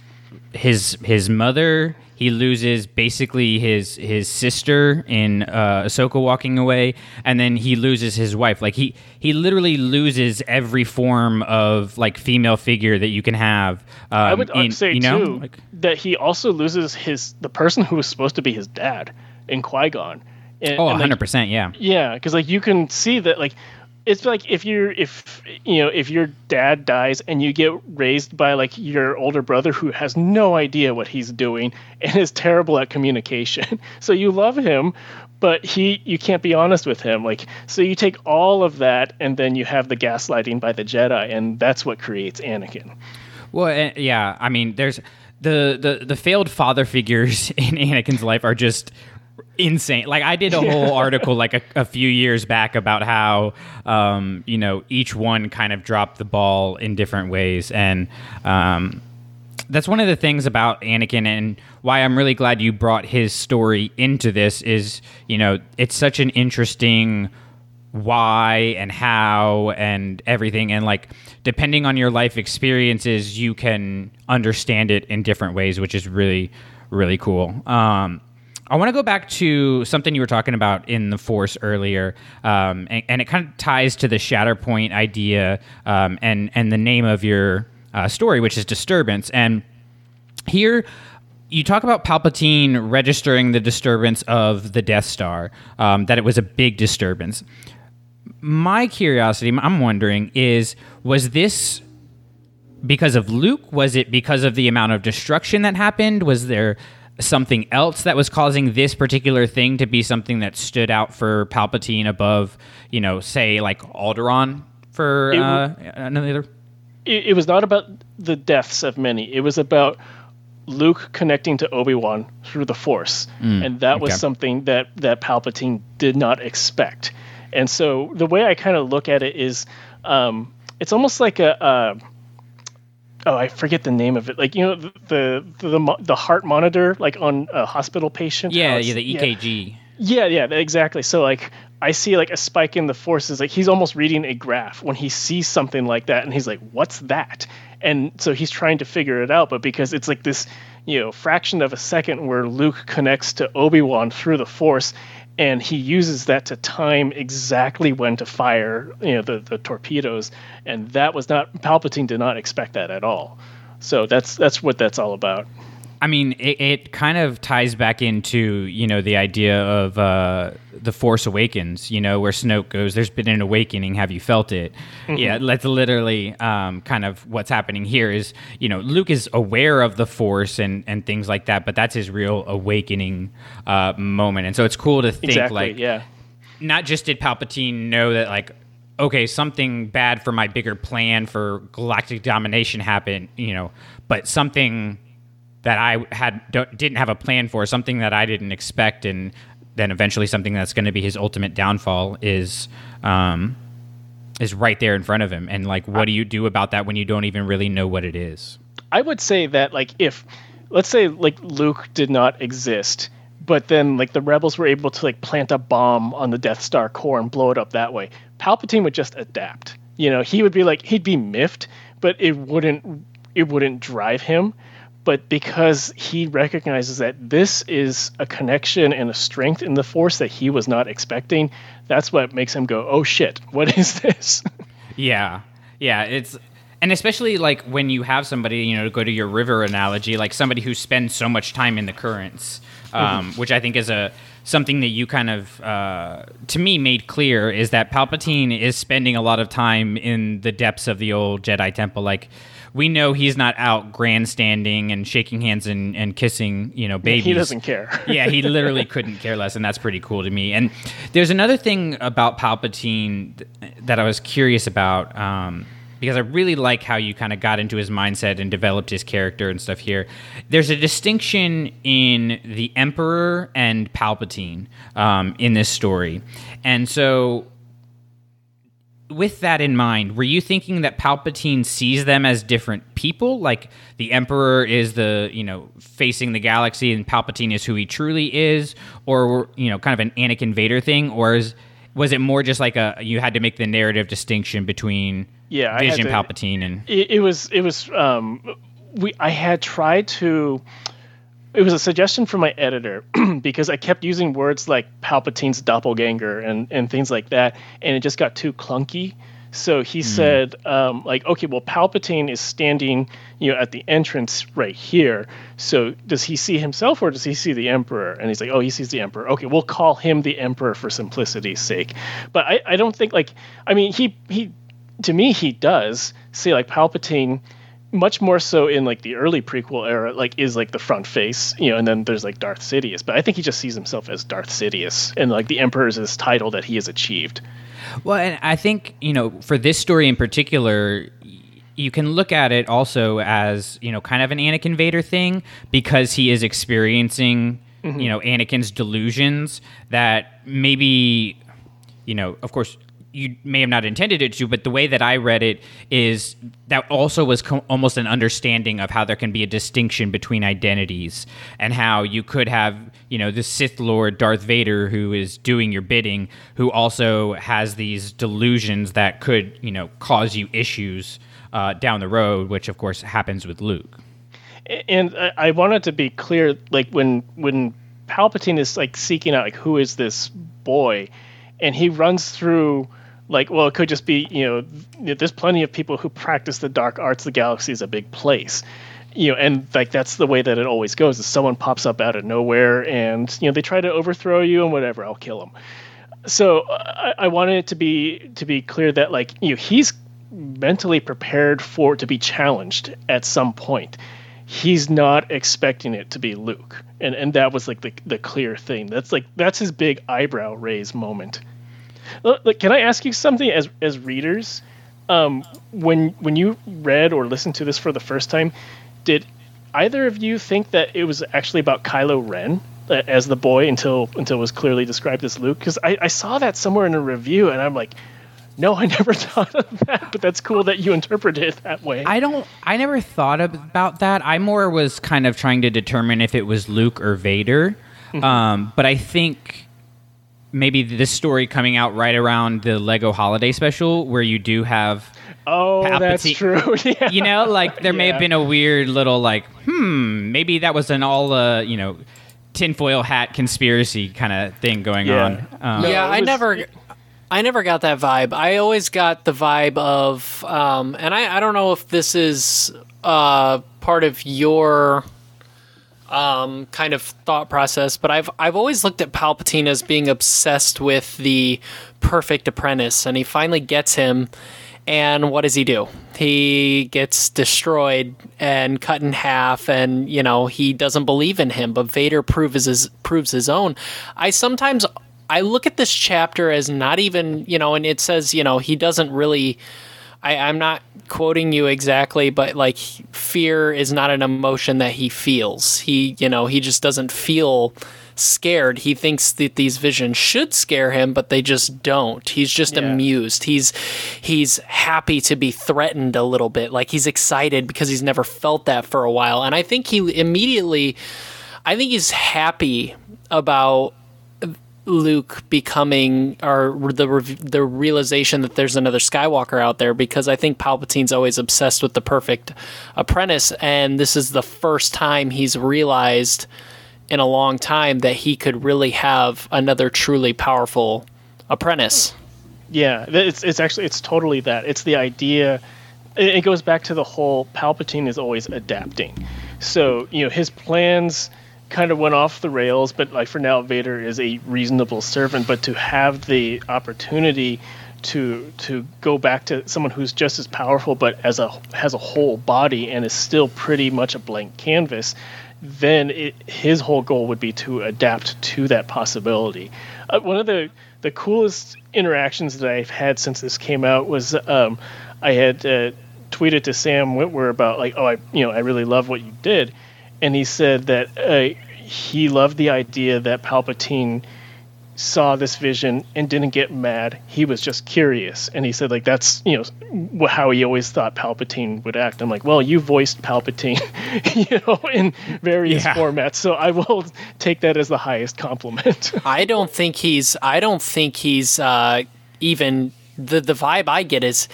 his his mother he loses basically his his sister in uh, Ahsoka walking away, and then he loses his wife. Like he he literally loses every form of like female figure that you can have. Um, I would in, say you know? too like, that he also loses his the person who was supposed to be his dad in Qui Gon. oh, 100 percent, yeah, yeah, because like you can see that like it's like if you're if you know if your dad dies and you get raised by like your older brother who has no idea what he's doing and is terrible at communication (laughs) so you love him but he you can't be honest with him like so you take all of that and then you have the gaslighting by the jedi and that's what creates anakin Well, uh, yeah. I mean, there's the the the failed father figures (laughs) in Anakin's life are just insane. Like I did a whole article like a, a few years back about how um, you know each one kind of dropped the ball in different ways, and um, that's one of the things about Anakin and why I'm really glad you brought his story into this. Is you know it's such an interesting why and how and everything and like depending on your life experiences you can understand it in different ways which is really really cool um, i want to go back to something you were talking about in the force earlier um, and, and it kind of ties to the shatterpoint idea um, and and the name of your uh, story which is disturbance and here you talk about Palpatine registering the disturbance of the Death Star, um, that it was a big disturbance. My curiosity, I'm wondering, is was this because of Luke? Was it because of the amount of destruction that happened? Was there something else that was causing this particular thing to be something that stood out for Palpatine above, you know, say like Alderaan for It uh, another? it, it was not about the deaths of many. It was about luke connecting to obi-wan through the force. Mm, and that was something that that palpatine did not expect. And so the way i kind of look at it is um, it's almost like a, a oh i forget the name of it like you know the the the, the heart monitor like on a hospital patient Yeah, how yeah, the EKG. yeah, yeah, exactly. So like I see like a spike in the forces, like he's almost reading a graph when he sees something like that and he's like, What's that? And so he's trying to figure it out, but because it's like this, you know, fraction of a second where Luke connects to Obi-Wan through the force and he uses that to time exactly when to fire, you know, the, the torpedoes. And that was not Palpatine did not expect that at all. So that's that's what that's all about. I mean, it, it kind of ties back into you know the idea of uh, the Force Awakens. You know, where Snoke goes, "There's been an awakening. Have you felt it?" Mhm. Yeah, that's literally um, kind of what's happening here. Is you know Luke is aware of the Force and and things like that, but that's his real awakening uh, moment. And so it's cool to think Exactly, like, yeah. not just did Palpatine know that like okay something bad for my bigger plan for galactic domination happened you know but something that I had didn't have a plan for something that I didn't expect and then eventually something that's going to be his ultimate downfall is um is right there in front of him and like what do you do about that when you don't even really know what it is I would say that like if let's say like Luke did not exist, but then like the rebels were able to like plant a bomb on the Death Star core and blow it up that way. Palpatine would just adapt. You know, he would be like he'd be miffed, but it wouldn't it wouldn't drive him. But because he recognizes that this is a connection and a strength in the force that he was not expecting, that's what makes him go, "Oh shit, what is this?" (laughs) Yeah, yeah, it's and especially like when you have somebody, you know, to go to your river analogy, like somebody who spends so much time in the currents, um, Mhm. which I think is a something that you kind of uh, to me made clear is that Palpatine is spending a lot of time in the depths of the old Jedi Temple, like. We know he's not out grandstanding and shaking hands and, and kissing, you know, babies. He doesn't care. (laughs) yeah, he literally (laughs) couldn't care less, and that's pretty cool to me. And there's another thing about Palpatine th- that I was curious about um, because I really like how you kind of got into his mindset and developed his character and stuff here. There's a distinction in the Emperor and Palpatine um, in this story, and so with that in mind, were you thinking that Palpatine sees them as different people? Like the Emperor is the, you know, facing the galaxy and Palpatine is who he truly is? Or, you know, kind of an Anakin Vader thing? Or is, was it more just like a, you had to make the narrative distinction between Yeah, Vision to- Palpatine and. it, it was it was um we I had tried to it was a suggestion from my editor (clears throat) because I kept using words like Palpatine's doppelganger and and things like that and it just got too clunky So he said, um, like, okay, well, Palpatine is standing, you know, at the entrance right here. So does he see himself or does he see the Emperor? And he's like, oh, he sees the Emperor. Okay, we'll call him the Emperor for simplicity's sake. But I, I don't think like, I mean, he he, to me, he does say like Palpatine much more so in like the early prequel era, like is like the front face, you know, and then there's like Darth Sidious. But I think he just sees himself as Darth Sidious, and like the Emperor is this title that he has achieved. Well, and I think you know for this story in particular, you can look at it also as you know kind of an Anakin Vader thing because he is experiencing mm-hmm. you know Anakin's delusions that maybe you know of course you may have not intended it to, but the way that I read it is that also was co- almost an understanding of how there can be a distinction between identities and how you could have, you know, the Sith Lord Darth Vader who is doing your bidding, who also has these delusions that could, you know, cause you issues uh, down the road, which of course happens with Luke. and I, wanted to be clear like when when palpatine is like seeking out like who is this boy and he runs through like well it could just be you know there's plenty of people who practice the dark arts the galaxy is a big place. You know and like that's the way that it always goes is someone pops up out of nowhere and you know they try to overthrow you and whatever i'll kill them so I, I wanted it to be to be clear that like you know he's mentally prepared for to be challenged at some point. He's not expecting it to be luke. And and that was like the, the clear thing. That's like that's his big eyebrow raise moment Look, can i ask you something as as readers um when when you read or listened to this for the first time did either of you think that it was actually about kylo ren uh, as the boy until until it was clearly described as luke because I, I saw that somewhere in a review and i'm like no i (laughs) never thought of that but that's cool that you interpreted it that way I don't. I never thought about that. I more was kind of trying to determine if it was Luke or Vader. Um, but I think maybe this story coming out right around the Lego Holiday Special, where you do have. oh that's true (laughs) yeah. You know, like there may have been a weird little like, hmm, maybe that was an all, uh, you know, tinfoil hat conspiracy kind of thing going Yeah. on. Um, No, yeah, it I never, I never got that vibe. I always got the vibe of, um, and I, I don't know if this is uh, part of your um, kind of thought process, but I've I've always looked at Palpatine as being obsessed with the perfect apprentice, and he finally gets him. And what does he do? He gets destroyed and cut in half, and you know he doesn't believe in him. But Vader proves his proves his own. I sometimes I look at this chapter as not even you know, and it says you know he doesn't really. I, I'm not quoting you exactly, but like fear is not an emotion that he feels. He, you know, he just doesn't feel scared. He thinks that these visions should scare him, but they just don't. He's just Yeah. amused. He's he's happy to be threatened a little bit. Like he's excited because he's never felt that for a while. And I think he immediately I think he's happy about Luke becoming or the the realization that there's another Skywalker out there because I think Palpatine's always obsessed with the perfect apprentice and this is the first time he's realized in a long time that he could really have another truly powerful apprentice. Yeah, it's it's actually it's totally that. It's the idea. It, it goes back to the whole Palpatine is always adapting. So you know his plans kind of went off the rails, but like for now, Vader is a reasonable servant. But to have the opportunity to to go back to someone who's just as powerful, but as a has a whole body and is still pretty much a blank canvas, then it, his whole goal would be to adapt to that possibility. Uh, one of the the coolest interactions that I've had since this came out was um, I had uh, tweeted to Sam Witwer about like, oh, I you know I really love what you did, and he said that uh, he loved the idea that Palpatine saw this vision and didn't get mad. He was just curious, and he said like that's you know how he always thought Palpatine would act. I'm like, well, you voiced Palpatine, (laughs) you know, in various Yeah. formats, so I will take that as the highest compliment. (laughs) I don't think he's. I don't think he's uh, even the the vibe I get is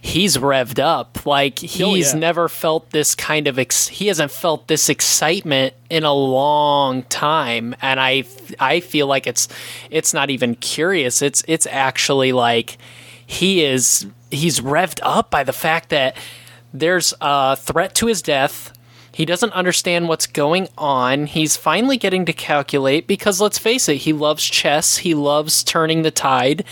he's revved up. Like oh, he's Oh, yeah. never felt this kind of. Ex- he hasn't felt this excitement in a long time, and I I feel like it's it's not even curious. It's it's actually like he is he's revved up by the fact that there's a threat to his death. He doesn't understand what's going on. He's finally getting to calculate because let's face it, he loves chess, he loves turning the tide,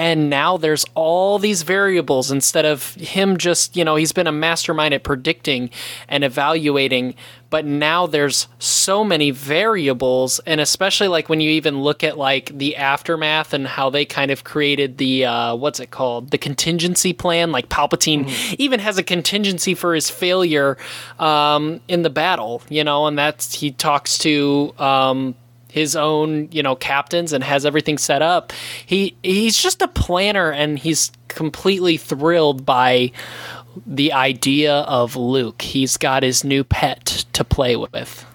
and now there's all these variables instead of him just, you know, he's been a mastermind at predicting and evaluating, but now there's so many variables. And especially like when you even look at like the aftermath and how they kind of created the uh, what's it called? The contingency plan like palpatine even has a contingency for his failure um, in the battle you know and that's he talks to um, his own you know captains and has everything set up he he's just a planner and he's completely thrilled by the idea of Luke. He's got his new pet to play with.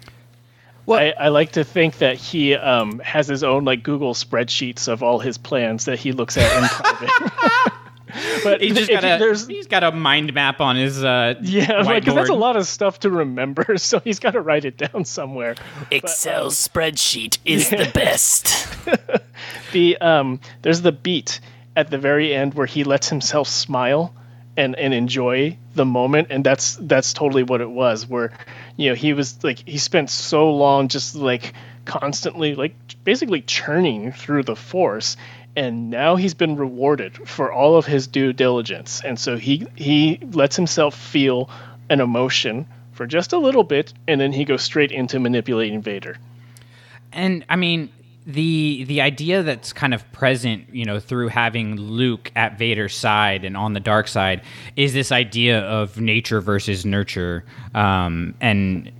I, I like to think that he um, has his own like Google spreadsheets of all his plans that he looks at in private. (laughs) (laughs) but He's just if got a, there's he's got a mind map on his uh, yeah, like 'cause that's a lot of stuff to remember, (laughs) so he's got to write it down somewhere. Excel spreadsheet is (laughs) the best. the um there's the beat at the very end where he lets himself smile and and enjoy the moment and that's that's totally what it was where you know he was like he spent so long just like constantly like basically churning through the force and now he's been rewarded for all of his due diligence. And so he he lets himself feel an emotion for just a little bit and then he goes straight into manipulating Vader. And I mean the the idea that's kind of present, you know, through having Luke at Vader's side and on the dark side, is this idea of nature versus nurture, um, and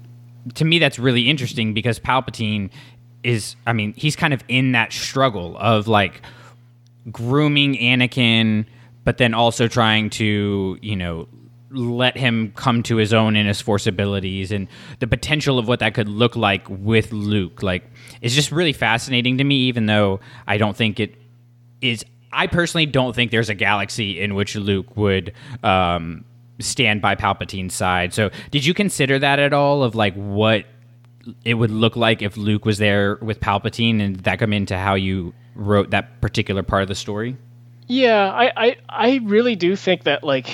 to me that's really interesting because Palpatine is, I mean, he's kind of in that struggle of like grooming Anakin, but then also trying to, you know, let him come to his own in his force abilities and the potential of what that could look like with Luke. Like, it's just really fascinating to me, even though I don't think it is. I personally don't think there's a galaxy in which Luke would um, stand by Palpatine's side. So, did you consider that at all? Of like what it would look like if Luke was there with Palpatine, and that come into how you wrote that particular part of the story? Yeah, I, I, I really do think that like,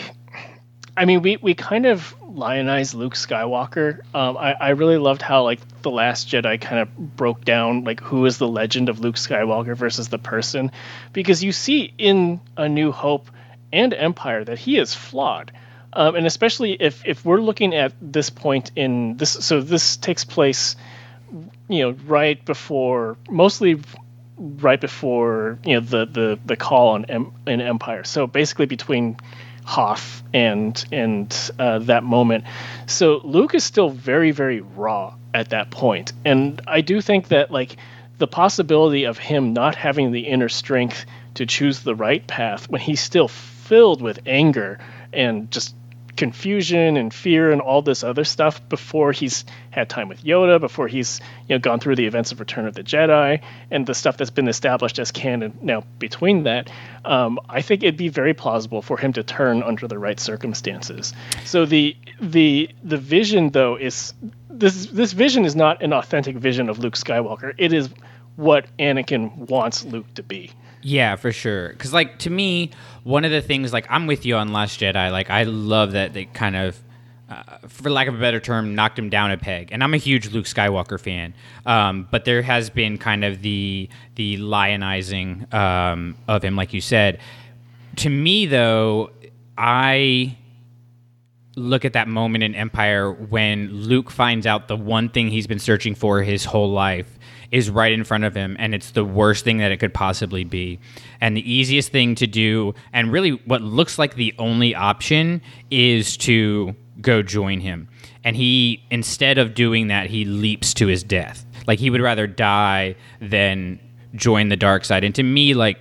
I mean, we, we kind of lionize Luke Skywalker. Um, I, I really loved how like the Last Jedi kind of broke down like who is the legend of Luke Skywalker versus the person, because you see in A New Hope and Empire that he is flawed. Um, and especially if, if we're looking at this point in this, so this takes place, you know, right before, mostly right before you know the the the call on em, in Empire. So basically between Hoth and and uh, that moment. So Luke is still very very raw at that point, and I do think that like the possibility of him not having the inner strength to choose the right path when he's still filled with anger and just confusion and fear and all this other stuff before he's had time with Yoda, before he's you know gone through the events of Return of the Jedi and the stuff that's been established as canon now between that. Um, I think it'd be very plausible for him to turn under the right circumstances. So the the the vision though is this this vision is not an authentic vision of Luke Skywalker. It is what Anakin wants Luke to be. Yeah, for sure. Because, like, to me, one of the things, like, I'm with you on Last Jedi. Like, I love that they kind of, uh, for lack of a better term, knocked him down a peg. And I'm a huge Luke Skywalker fan. Um, but there has been kind of the the lionizing um, of him, like you said. To me, though, I look at that moment in Empire when Luke finds out the one thing he's been searching for his whole life is right in front of him and it's the worst thing that it could possibly be. And the easiest thing to do and really what looks like the only option is to go join him. And he instead of doing that, he leaps to his death. Like he would rather die than join the dark side. And to me like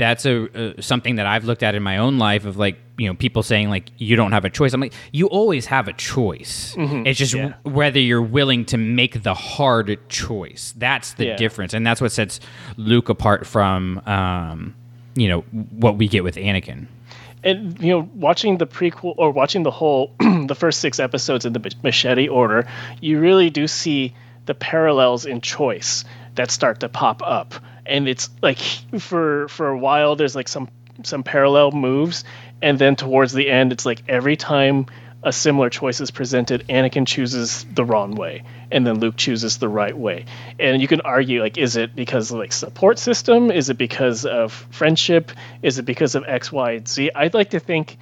that's a uh, something that I've looked at in my own life of like you know people saying like you don't have a choice. I'm like you always have a choice. Mhm. It's just Yeah. w- whether you're willing to make the hard choice. That's the Yeah. difference, and that's what sets Luke apart from um, you know what we get with Anakin. and you know watching the prequel or watching the whole (clears throat) the first six episodes in the machete order you really do see the parallels in choice that start to pop up and it's like for for a while there's like some some parallel moves, and then towards the end, it's like every time a similar choice is presented, Anakin chooses the wrong way, and then Luke chooses the right way. And you can argue like, is it because of like support system? Is it because of friendship? Is it because of X, Y, and Z? I'd like to think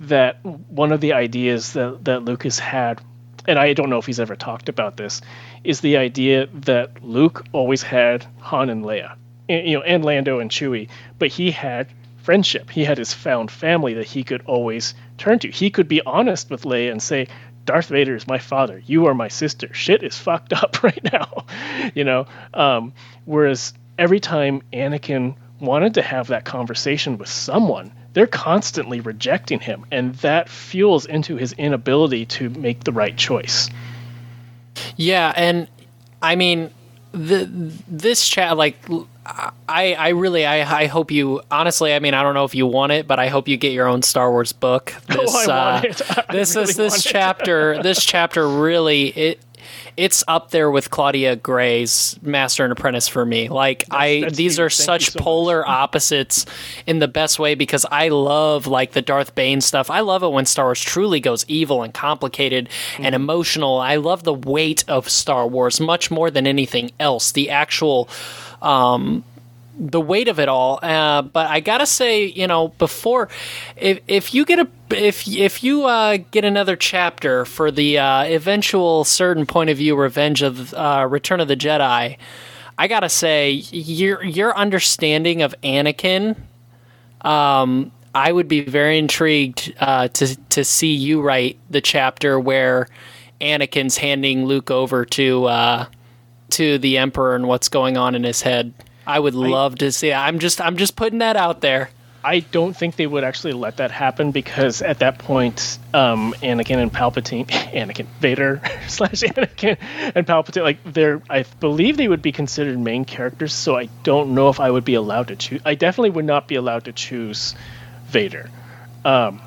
that one of the ideas that that Lucas had, and I don't know if he's ever talked about this, is the idea that Luke always had Han and Leia, and, you know, and Lando and Chewie, but he had friendship. He had his found family that he could always turn to. He could be honest with Leia and say, Darth Vader is my father. You are my sister. Shit is fucked (laughs) up right now, (laughs) you know. Um, whereas every time Anakin wanted to have that conversation with someone, they're constantly rejecting him, and that fuels into his inability to make the right choice. Yeah, and I mean, the this chat like I I really I I hope you honestly I mean I don't know if you want it but I hope you get your own Star Wars book. This (laughs) oh, I want uh, (laughs) this really is this chapter this chapter really it it's up there with Claudia Gray's Master and Apprentice for me. Like I that's these huge. are Thank such so much. polar opposites in the best way because I love like the Darth Bane stuff. I love it when Star Wars truly goes evil and complicated Mm-hmm. and emotional. I love the weight of Star Wars much more than anything else. The actual um the weight of it all. Uh, but I gotta say, you know, before if if you get a if if you uh, get another chapter for the uh, eventual certain point of view revenge of uh, Return of the Jedi, I gotta say your your understanding of Anakin. Um, I would be very intrigued uh, to to see you write the chapter where Anakin's handing Luke over to uh, to the Emperor and what's going on in his head. I would love to see. I'm just I'm just putting that out there. I don't think they would actually let that happen because at that point, um, Anakin and Palpatine, (laughs) Anakin, Vader (laughs) slash Anakin and Palpatine, like they're, I believe they would be considered main characters. So I don't know if I would be allowed to choose. I definitely would not be allowed to choose Vader. Um,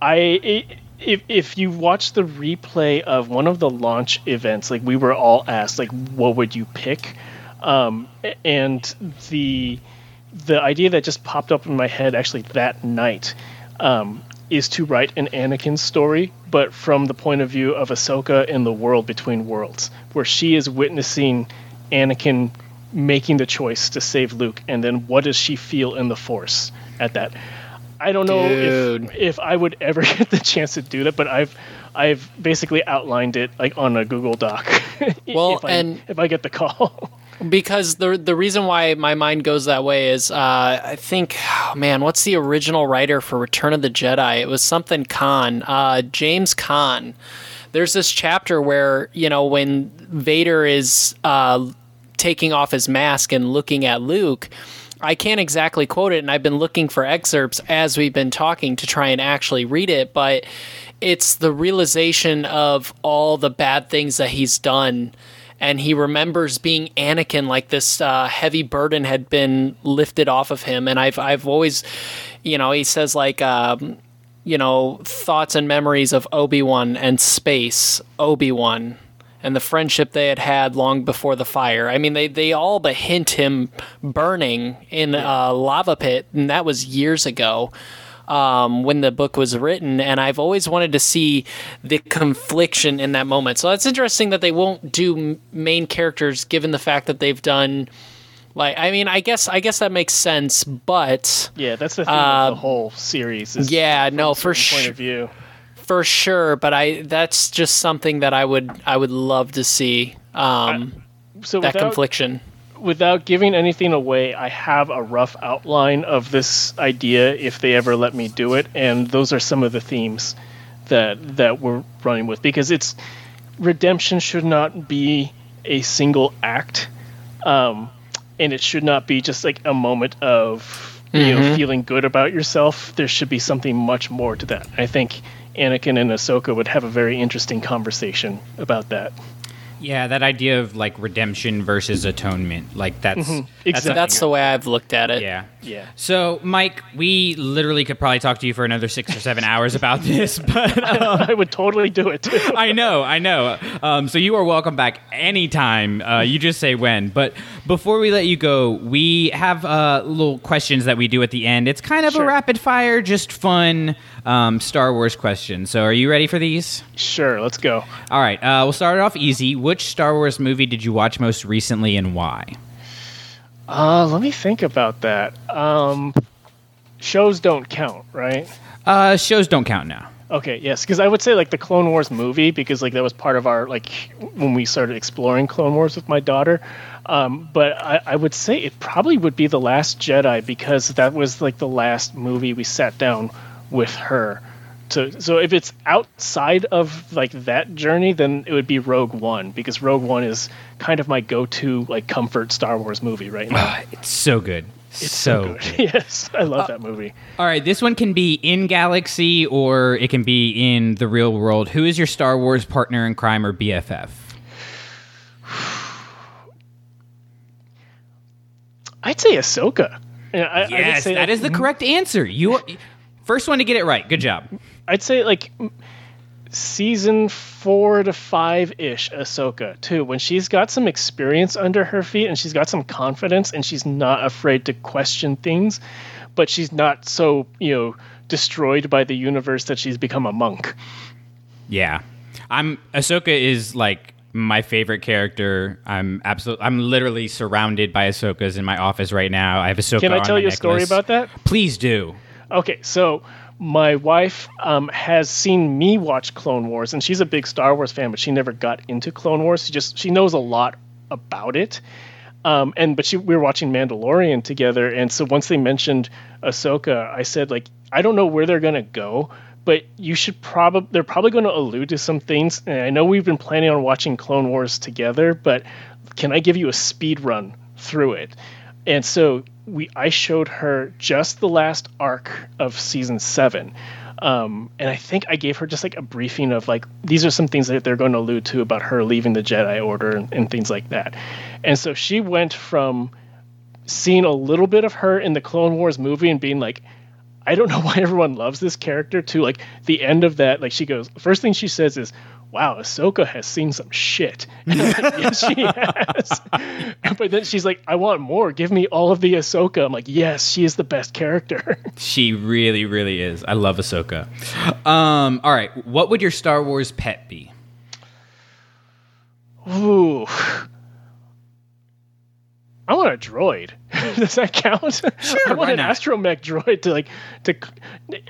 I if if you watch the replay of one of the launch events, like we were all asked, like what would you pick, um, and the the idea that just popped up in my head actually that night um, is to write an Anakin story, but from the point of view of Ahsoka in the world between worlds, where she is witnessing Anakin making the choice to save Luke, and then what does she feel in the Force at that? I don't know Dude. if if I would (laughs) ever get the chance to do that, but I've I've basically outlined it like on a Google Doc. (laughs) Well, if I, and- if I get the call. (laughs) because the the reason why my mind goes that way is uh, I think oh, man what's the original writer for Return of the Jedi? It was something Kahn uh, James Kahn. There's this chapter where you know when Vader is uh, taking off his mask and looking at Luke I can't exactly quote it and I've been looking for excerpts as we've been talking to try and actually read it but it's the realization of all the bad things that he's done and he remembers being Anakin like this uh, heavy burden had been lifted off of him and I've I've always you know he says like um, you know thoughts and memories of Obi-Wan and space Obi-Wan and the friendship they had had long before the fire. I mean, they, they all but hint him burning in a lava pit, and that was years ago um, when the book was written. And I've always wanted to see the confliction in that moment. So that's interesting that they won't do m- main characters, given the fact that they've done. Like, I mean, I guess I guess that makes sense, but Yeah, that's the Uh, the whole series. Is yeah, no, for certain point sure. of view. for sure. But I that's just something that I would I would love to see. Um, So that without, confliction. Without giving anything away, I have a rough outline of this idea if they ever let me do it, and those are some of the themes that that we're running with because it's redemption should not be a single act, um, and it should not be just like a moment of you know Mhm. feeling good about yourself. There should be something much more to that. I think Anakin and Ahsoka would have a very interesting conversation about that. Yeah, that idea of like redemption versus atonement, like that's Mhm. Exactly. something That's the way I've looked at it. Yeah, Yeah. So, Mike, we literally could probably talk to you for another six or seven hours about (laughs) this, but um, (laughs) I would totally do it. (laughs) I know, I know. Um, so you are welcome back anytime. Uh, you just say when. But before we let you go, we have uh, little questions that we do at the end. It's kind of Sure. a rapid fire, just fun um, Star Wars question. So are you ready for these? Sure, let's go. All right, uh, we'll start it off easy. Which Star Wars movie did you watch most recently and why? Uh, let me think about that. Um, shows don't count, right? Uh, shows don't count now. Okay, yes, because I would say like the Clone Wars movie because like that was part of our like when we started exploring Clone Wars with my daughter. Um, but I, I would say it probably would be the Last Jedi because that was like the last movie we sat down with her. To, so if it's outside of like that journey, then it would be Rogue One because Rogue One is kind of my go-to like comfort Star Wars movie right now. Ah, it's so good. It's so, so good. (laughs) yes, I love that movie. All right, this one can be in Galaxy or it can be in the real world. Who is your Star Wars partner in crime or BFF? (sighs) I'd say Ahsoka. Yeah, I, I Yes, say, that like, is the correct answer. You are, first one to get it right. Good job. I'd say like season four to five ish Ahsoka too. When she's got some experience under her feet and she's got some confidence and she's not afraid to question things, but she's not so you know destroyed by the universe that she's become a monk. Yeah, I'm. Ahsoka is like my favorite character. I'm absolutely. I'm literally surrounded by Ahsokas in my office right now. I have Ahsoka. Can I tell you a story about that? Please do. Okay, so my wife um, has seen me watch Clone Wars, and she's a big Star Wars fan, but she never got into Clone Wars. She just she knows a lot about it. Um, and but she, we were watching Mandalorian together, and so once they mentioned Ahsoka, I said like I don't know where they're gonna go, but you should probably they're probably going to allude to some things. And I know we've been planning on watching Clone Wars together, but can I give you a speed run through it? And so we I showed her just the last arc of season seven. Um, and I think I gave her just like a briefing of like these are some things that they're going to allude to about her leaving the Jedi Order and, and things like that. And so she went from seeing a little bit of her in the Clone Wars movie and being like, I don't know (laughs) why everyone loves this character to like the end of that. Like she goes, first thing she says is, Wow, Ahsoka has seen some shit. And I'm like, yes, she has. (laughs) but then she's like, I want more. Give me all of the Ahsoka. I'm like, yes, she is the best character. (laughs) She really, really is. I love Ahsoka. Um, all right, what would your Star Wars pet be? Ooh. I want a droid. (laughs) Does that count? Sure, I want an not? astromech droid to like to.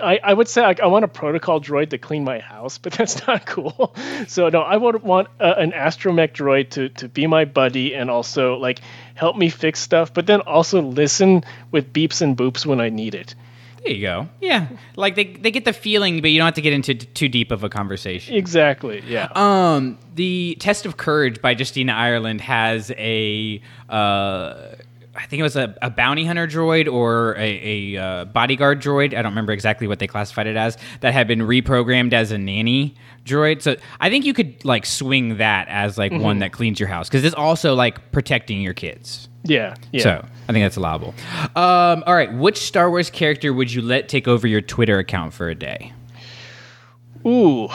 I, I would say like I want a protocol droid to clean my house, but (laughs) that's not cool. So no, I would want uh, an astromech droid to to be my buddy and also like help me fix stuff, but then also listen with beeps and boops when I need it. There you go. Yeah, like they they get the feeling, but you don't have to get into t- too deep of a conversation. Exactly. Yeah. Um, the Test of Courage by Justina Ireland has a, uh, I think it was a, a bounty hunter droid or a, a uh, bodyguard droid. I don't remember exactly what they classified it as. That had been reprogrammed as a nanny droid. So I think you could like swing that as like one Mhm. that cleans your house because it's also like protecting your kids. Yeah. Yeah. So I think that's allowable. Um, all right, which Star Wars character would you let take over your Twitter account for a day? Ooh,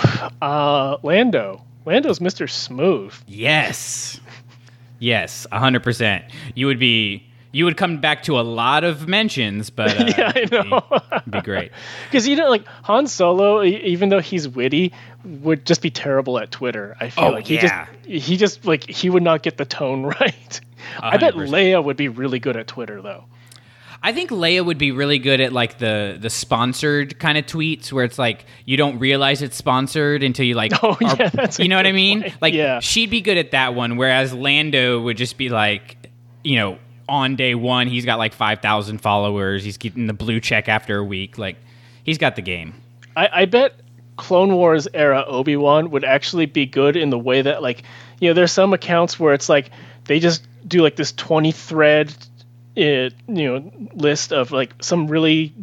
uh, Lando. Lando's Mr. Smooth. Yes. Yes, 100%. You would be you would come back to a lot of mentions, but (laughs) uh, yeah, I know. it'd be great. (laughs) Because you know, like Han Solo, even though he's witty, would just be terrible at Twitter. I feel Oh, like he yeah. just he just like he would not get the tone (laughs) right. I bet 100%. Leia would be really good at Twitter though. I think Leia would be really good at like the the sponsored kind of tweets where it's like you don't realize it's sponsored until you like (laughs) Oh, are- yeah, that's you know what I mean? point. Like Yeah. she'd be good at that one whereas Lando would just be like, you know, on day 1 he's got like 5000 followers, he's getting the blue check after a week, like he's got the game. I, I bet Clone Wars era Obi Wan would actually be good in the way that like you know there's some accounts where it's like they just do like this 20 thread uh, you know list of like some really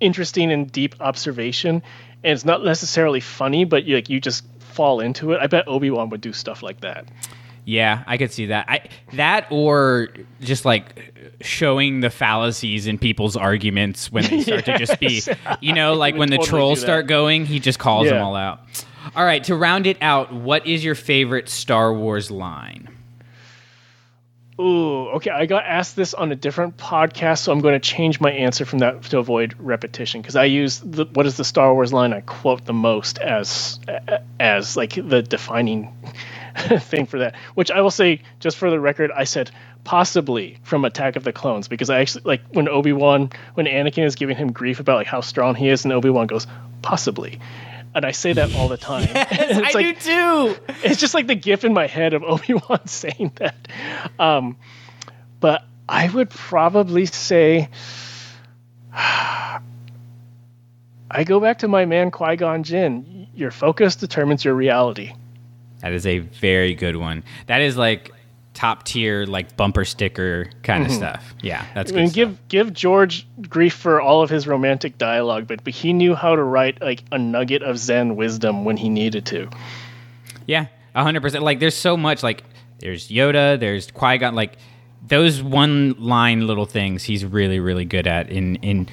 interesting and deep observation and it's not necessarily funny but you like you just fall into it. I bet Obi Wan would do stuff like that. Yeah, I could see that. I that or just like showing the fallacies in people's arguments when they start to just be, (laughs) you know, (laughs) like when the trolls start going, he just calls them all out. All right, to round it out, what is your favorite Star Wars line? Ooh, okay. I got asked this on a different podcast, so I'm going to change my answer from that to avoid repetition because I use the what is the Star Wars line I quote the most as as like the defining (laughs) thing for that. Which I will say, just for the record, I said possibly from Attack of the Clones because I actually like when Obi Wan when Anakin is giving him grief about like how strong he is, and Obi Wan goes possibly. And I say that all the time. (laughs) I do too. It's just like the gif in my head of (laughs) Obi Wan saying that. Um, but I would probably say (sighs) I go back to my man Qui Gon Jinn. Your focus determines your reality. That is a very good one. That is like top tier, like bumper sticker kind of Mhm. stuff. Yeah, that's I good. mean, stuff. give give George grief for all of his romantic dialogue, but but he knew how to write like a nugget of Zen wisdom when he needed to. Yeah, hundred percent. Like, there's so much. Like, there's Yoda. There's Qui Gon. Like, those one line little things. He's really, really good at. In in,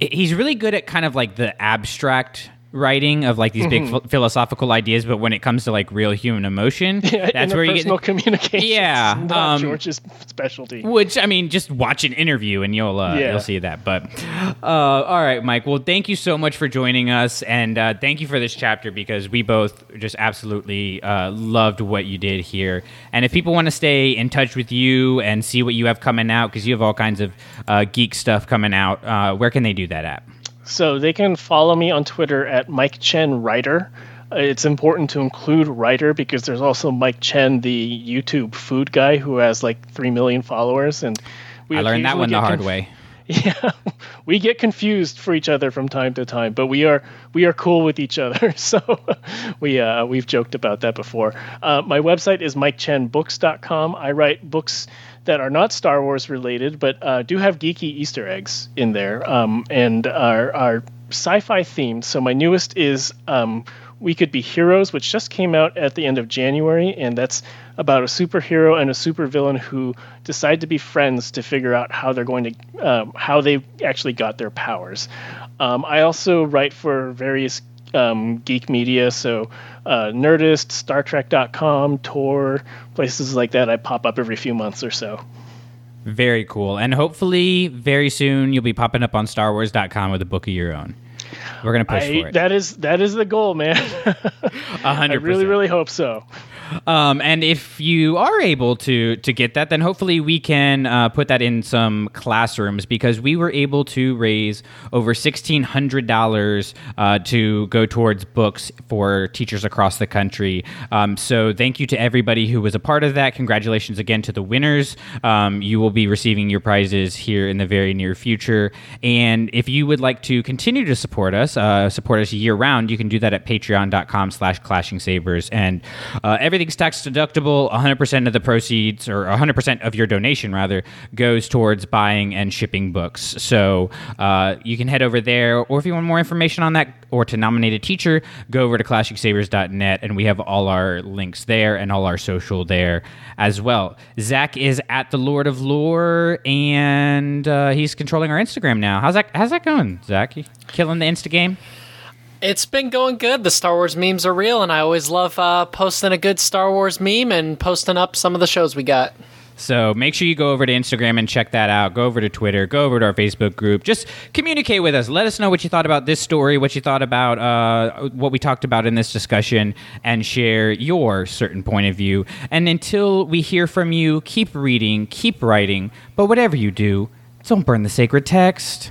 he's really good at kind of like the abstract writing of like these big Mhm. ph- philosophical ideas. But when it comes to like real human emotion, (laughs) that's where you get. communication. Yeah, (laughs) um, George's specialty. Which I mean, just watch an interview and you'll uh, Yeah. you'll see that. But uh, all right, Mike. Well, thank you so much for joining us, and uh, thank you for this chapter because we both just absolutely uh, loved what you did here. And if people want to stay in touch with you and see what you have coming out, because you have all kinds of uh, geek stuff coming out, uh, where can they do that at? So they can follow me on Twitter at Mike Chen Writer. Uh, It's important to include writer because there's also Mike Chen, the YouTube food guy, who has like three million followers, and we I learned that one the hard conf- way. (laughs) Yeah, we get confused for each other from time to time, but we are we are cool with each other. (laughs) So we uh, we've joked about that before. Uh, my website is mikechenbooks.com. I write books that are not Star Wars related, but uh, do have geeky Easter eggs in there, um, and are are sci-fi themed. So my newest is um, We Could Be Heroes, which just came out at the end of January, and that's about a superhero and a supervillain who decide to be friends to figure out how they're going to um, how they actually got their powers. Um, I also write for various um, geek media, so uh, Nerdist, StarTrek.com, Tor, places like that. I pop up every few months or so. Very cool. And hopefully, very soon, you'll be popping up on StarWars.com with a book of your own. We're gonna push I- for it. That is that is the goal, man. (laughs) A hundred I really, really hope so. Um, and if you are able to to get that, then hopefully we can uh, put that in some classrooms because we were able to raise over sixteen hundred dollars uh, to go towards books for teachers across the country. Um, so thank you to everybody who was a part of that. Congratulations again to the winners. Um, you will be receiving your prizes here in the very near future. And if you would like to continue to support us, uh, support us year round, you can do that at patreon.com slash clashing sabers. And uh, everything's tax deductible. 100% of the proceeds, or 100% of your donation, rather, goes towards buying and shipping books. So uh, you can head over there, or if you want more information on that, or to nominate a teacher, go over to clashingsabers.net, and we have all our links there and all our social there as well. Zach is at the Lord of Lore, and uh, he's controlling our Instagram now. How's that? How's that going, Zach? You killing the Insta game? It's been going good. The Star Wars memes are real, and I always love uh, posting a good Star Wars meme and posting up some of the shows we got. So make sure you go over to Instagram and check that out. Go over to Twitter. Go over to our Facebook group. Just communicate with us. Let us know what you thought about this story, what you thought about uh, what we talked about in this discussion, and share your certain point of view. And until we hear from you, keep reading, keep writing. But whatever you do, don't burn the sacred text.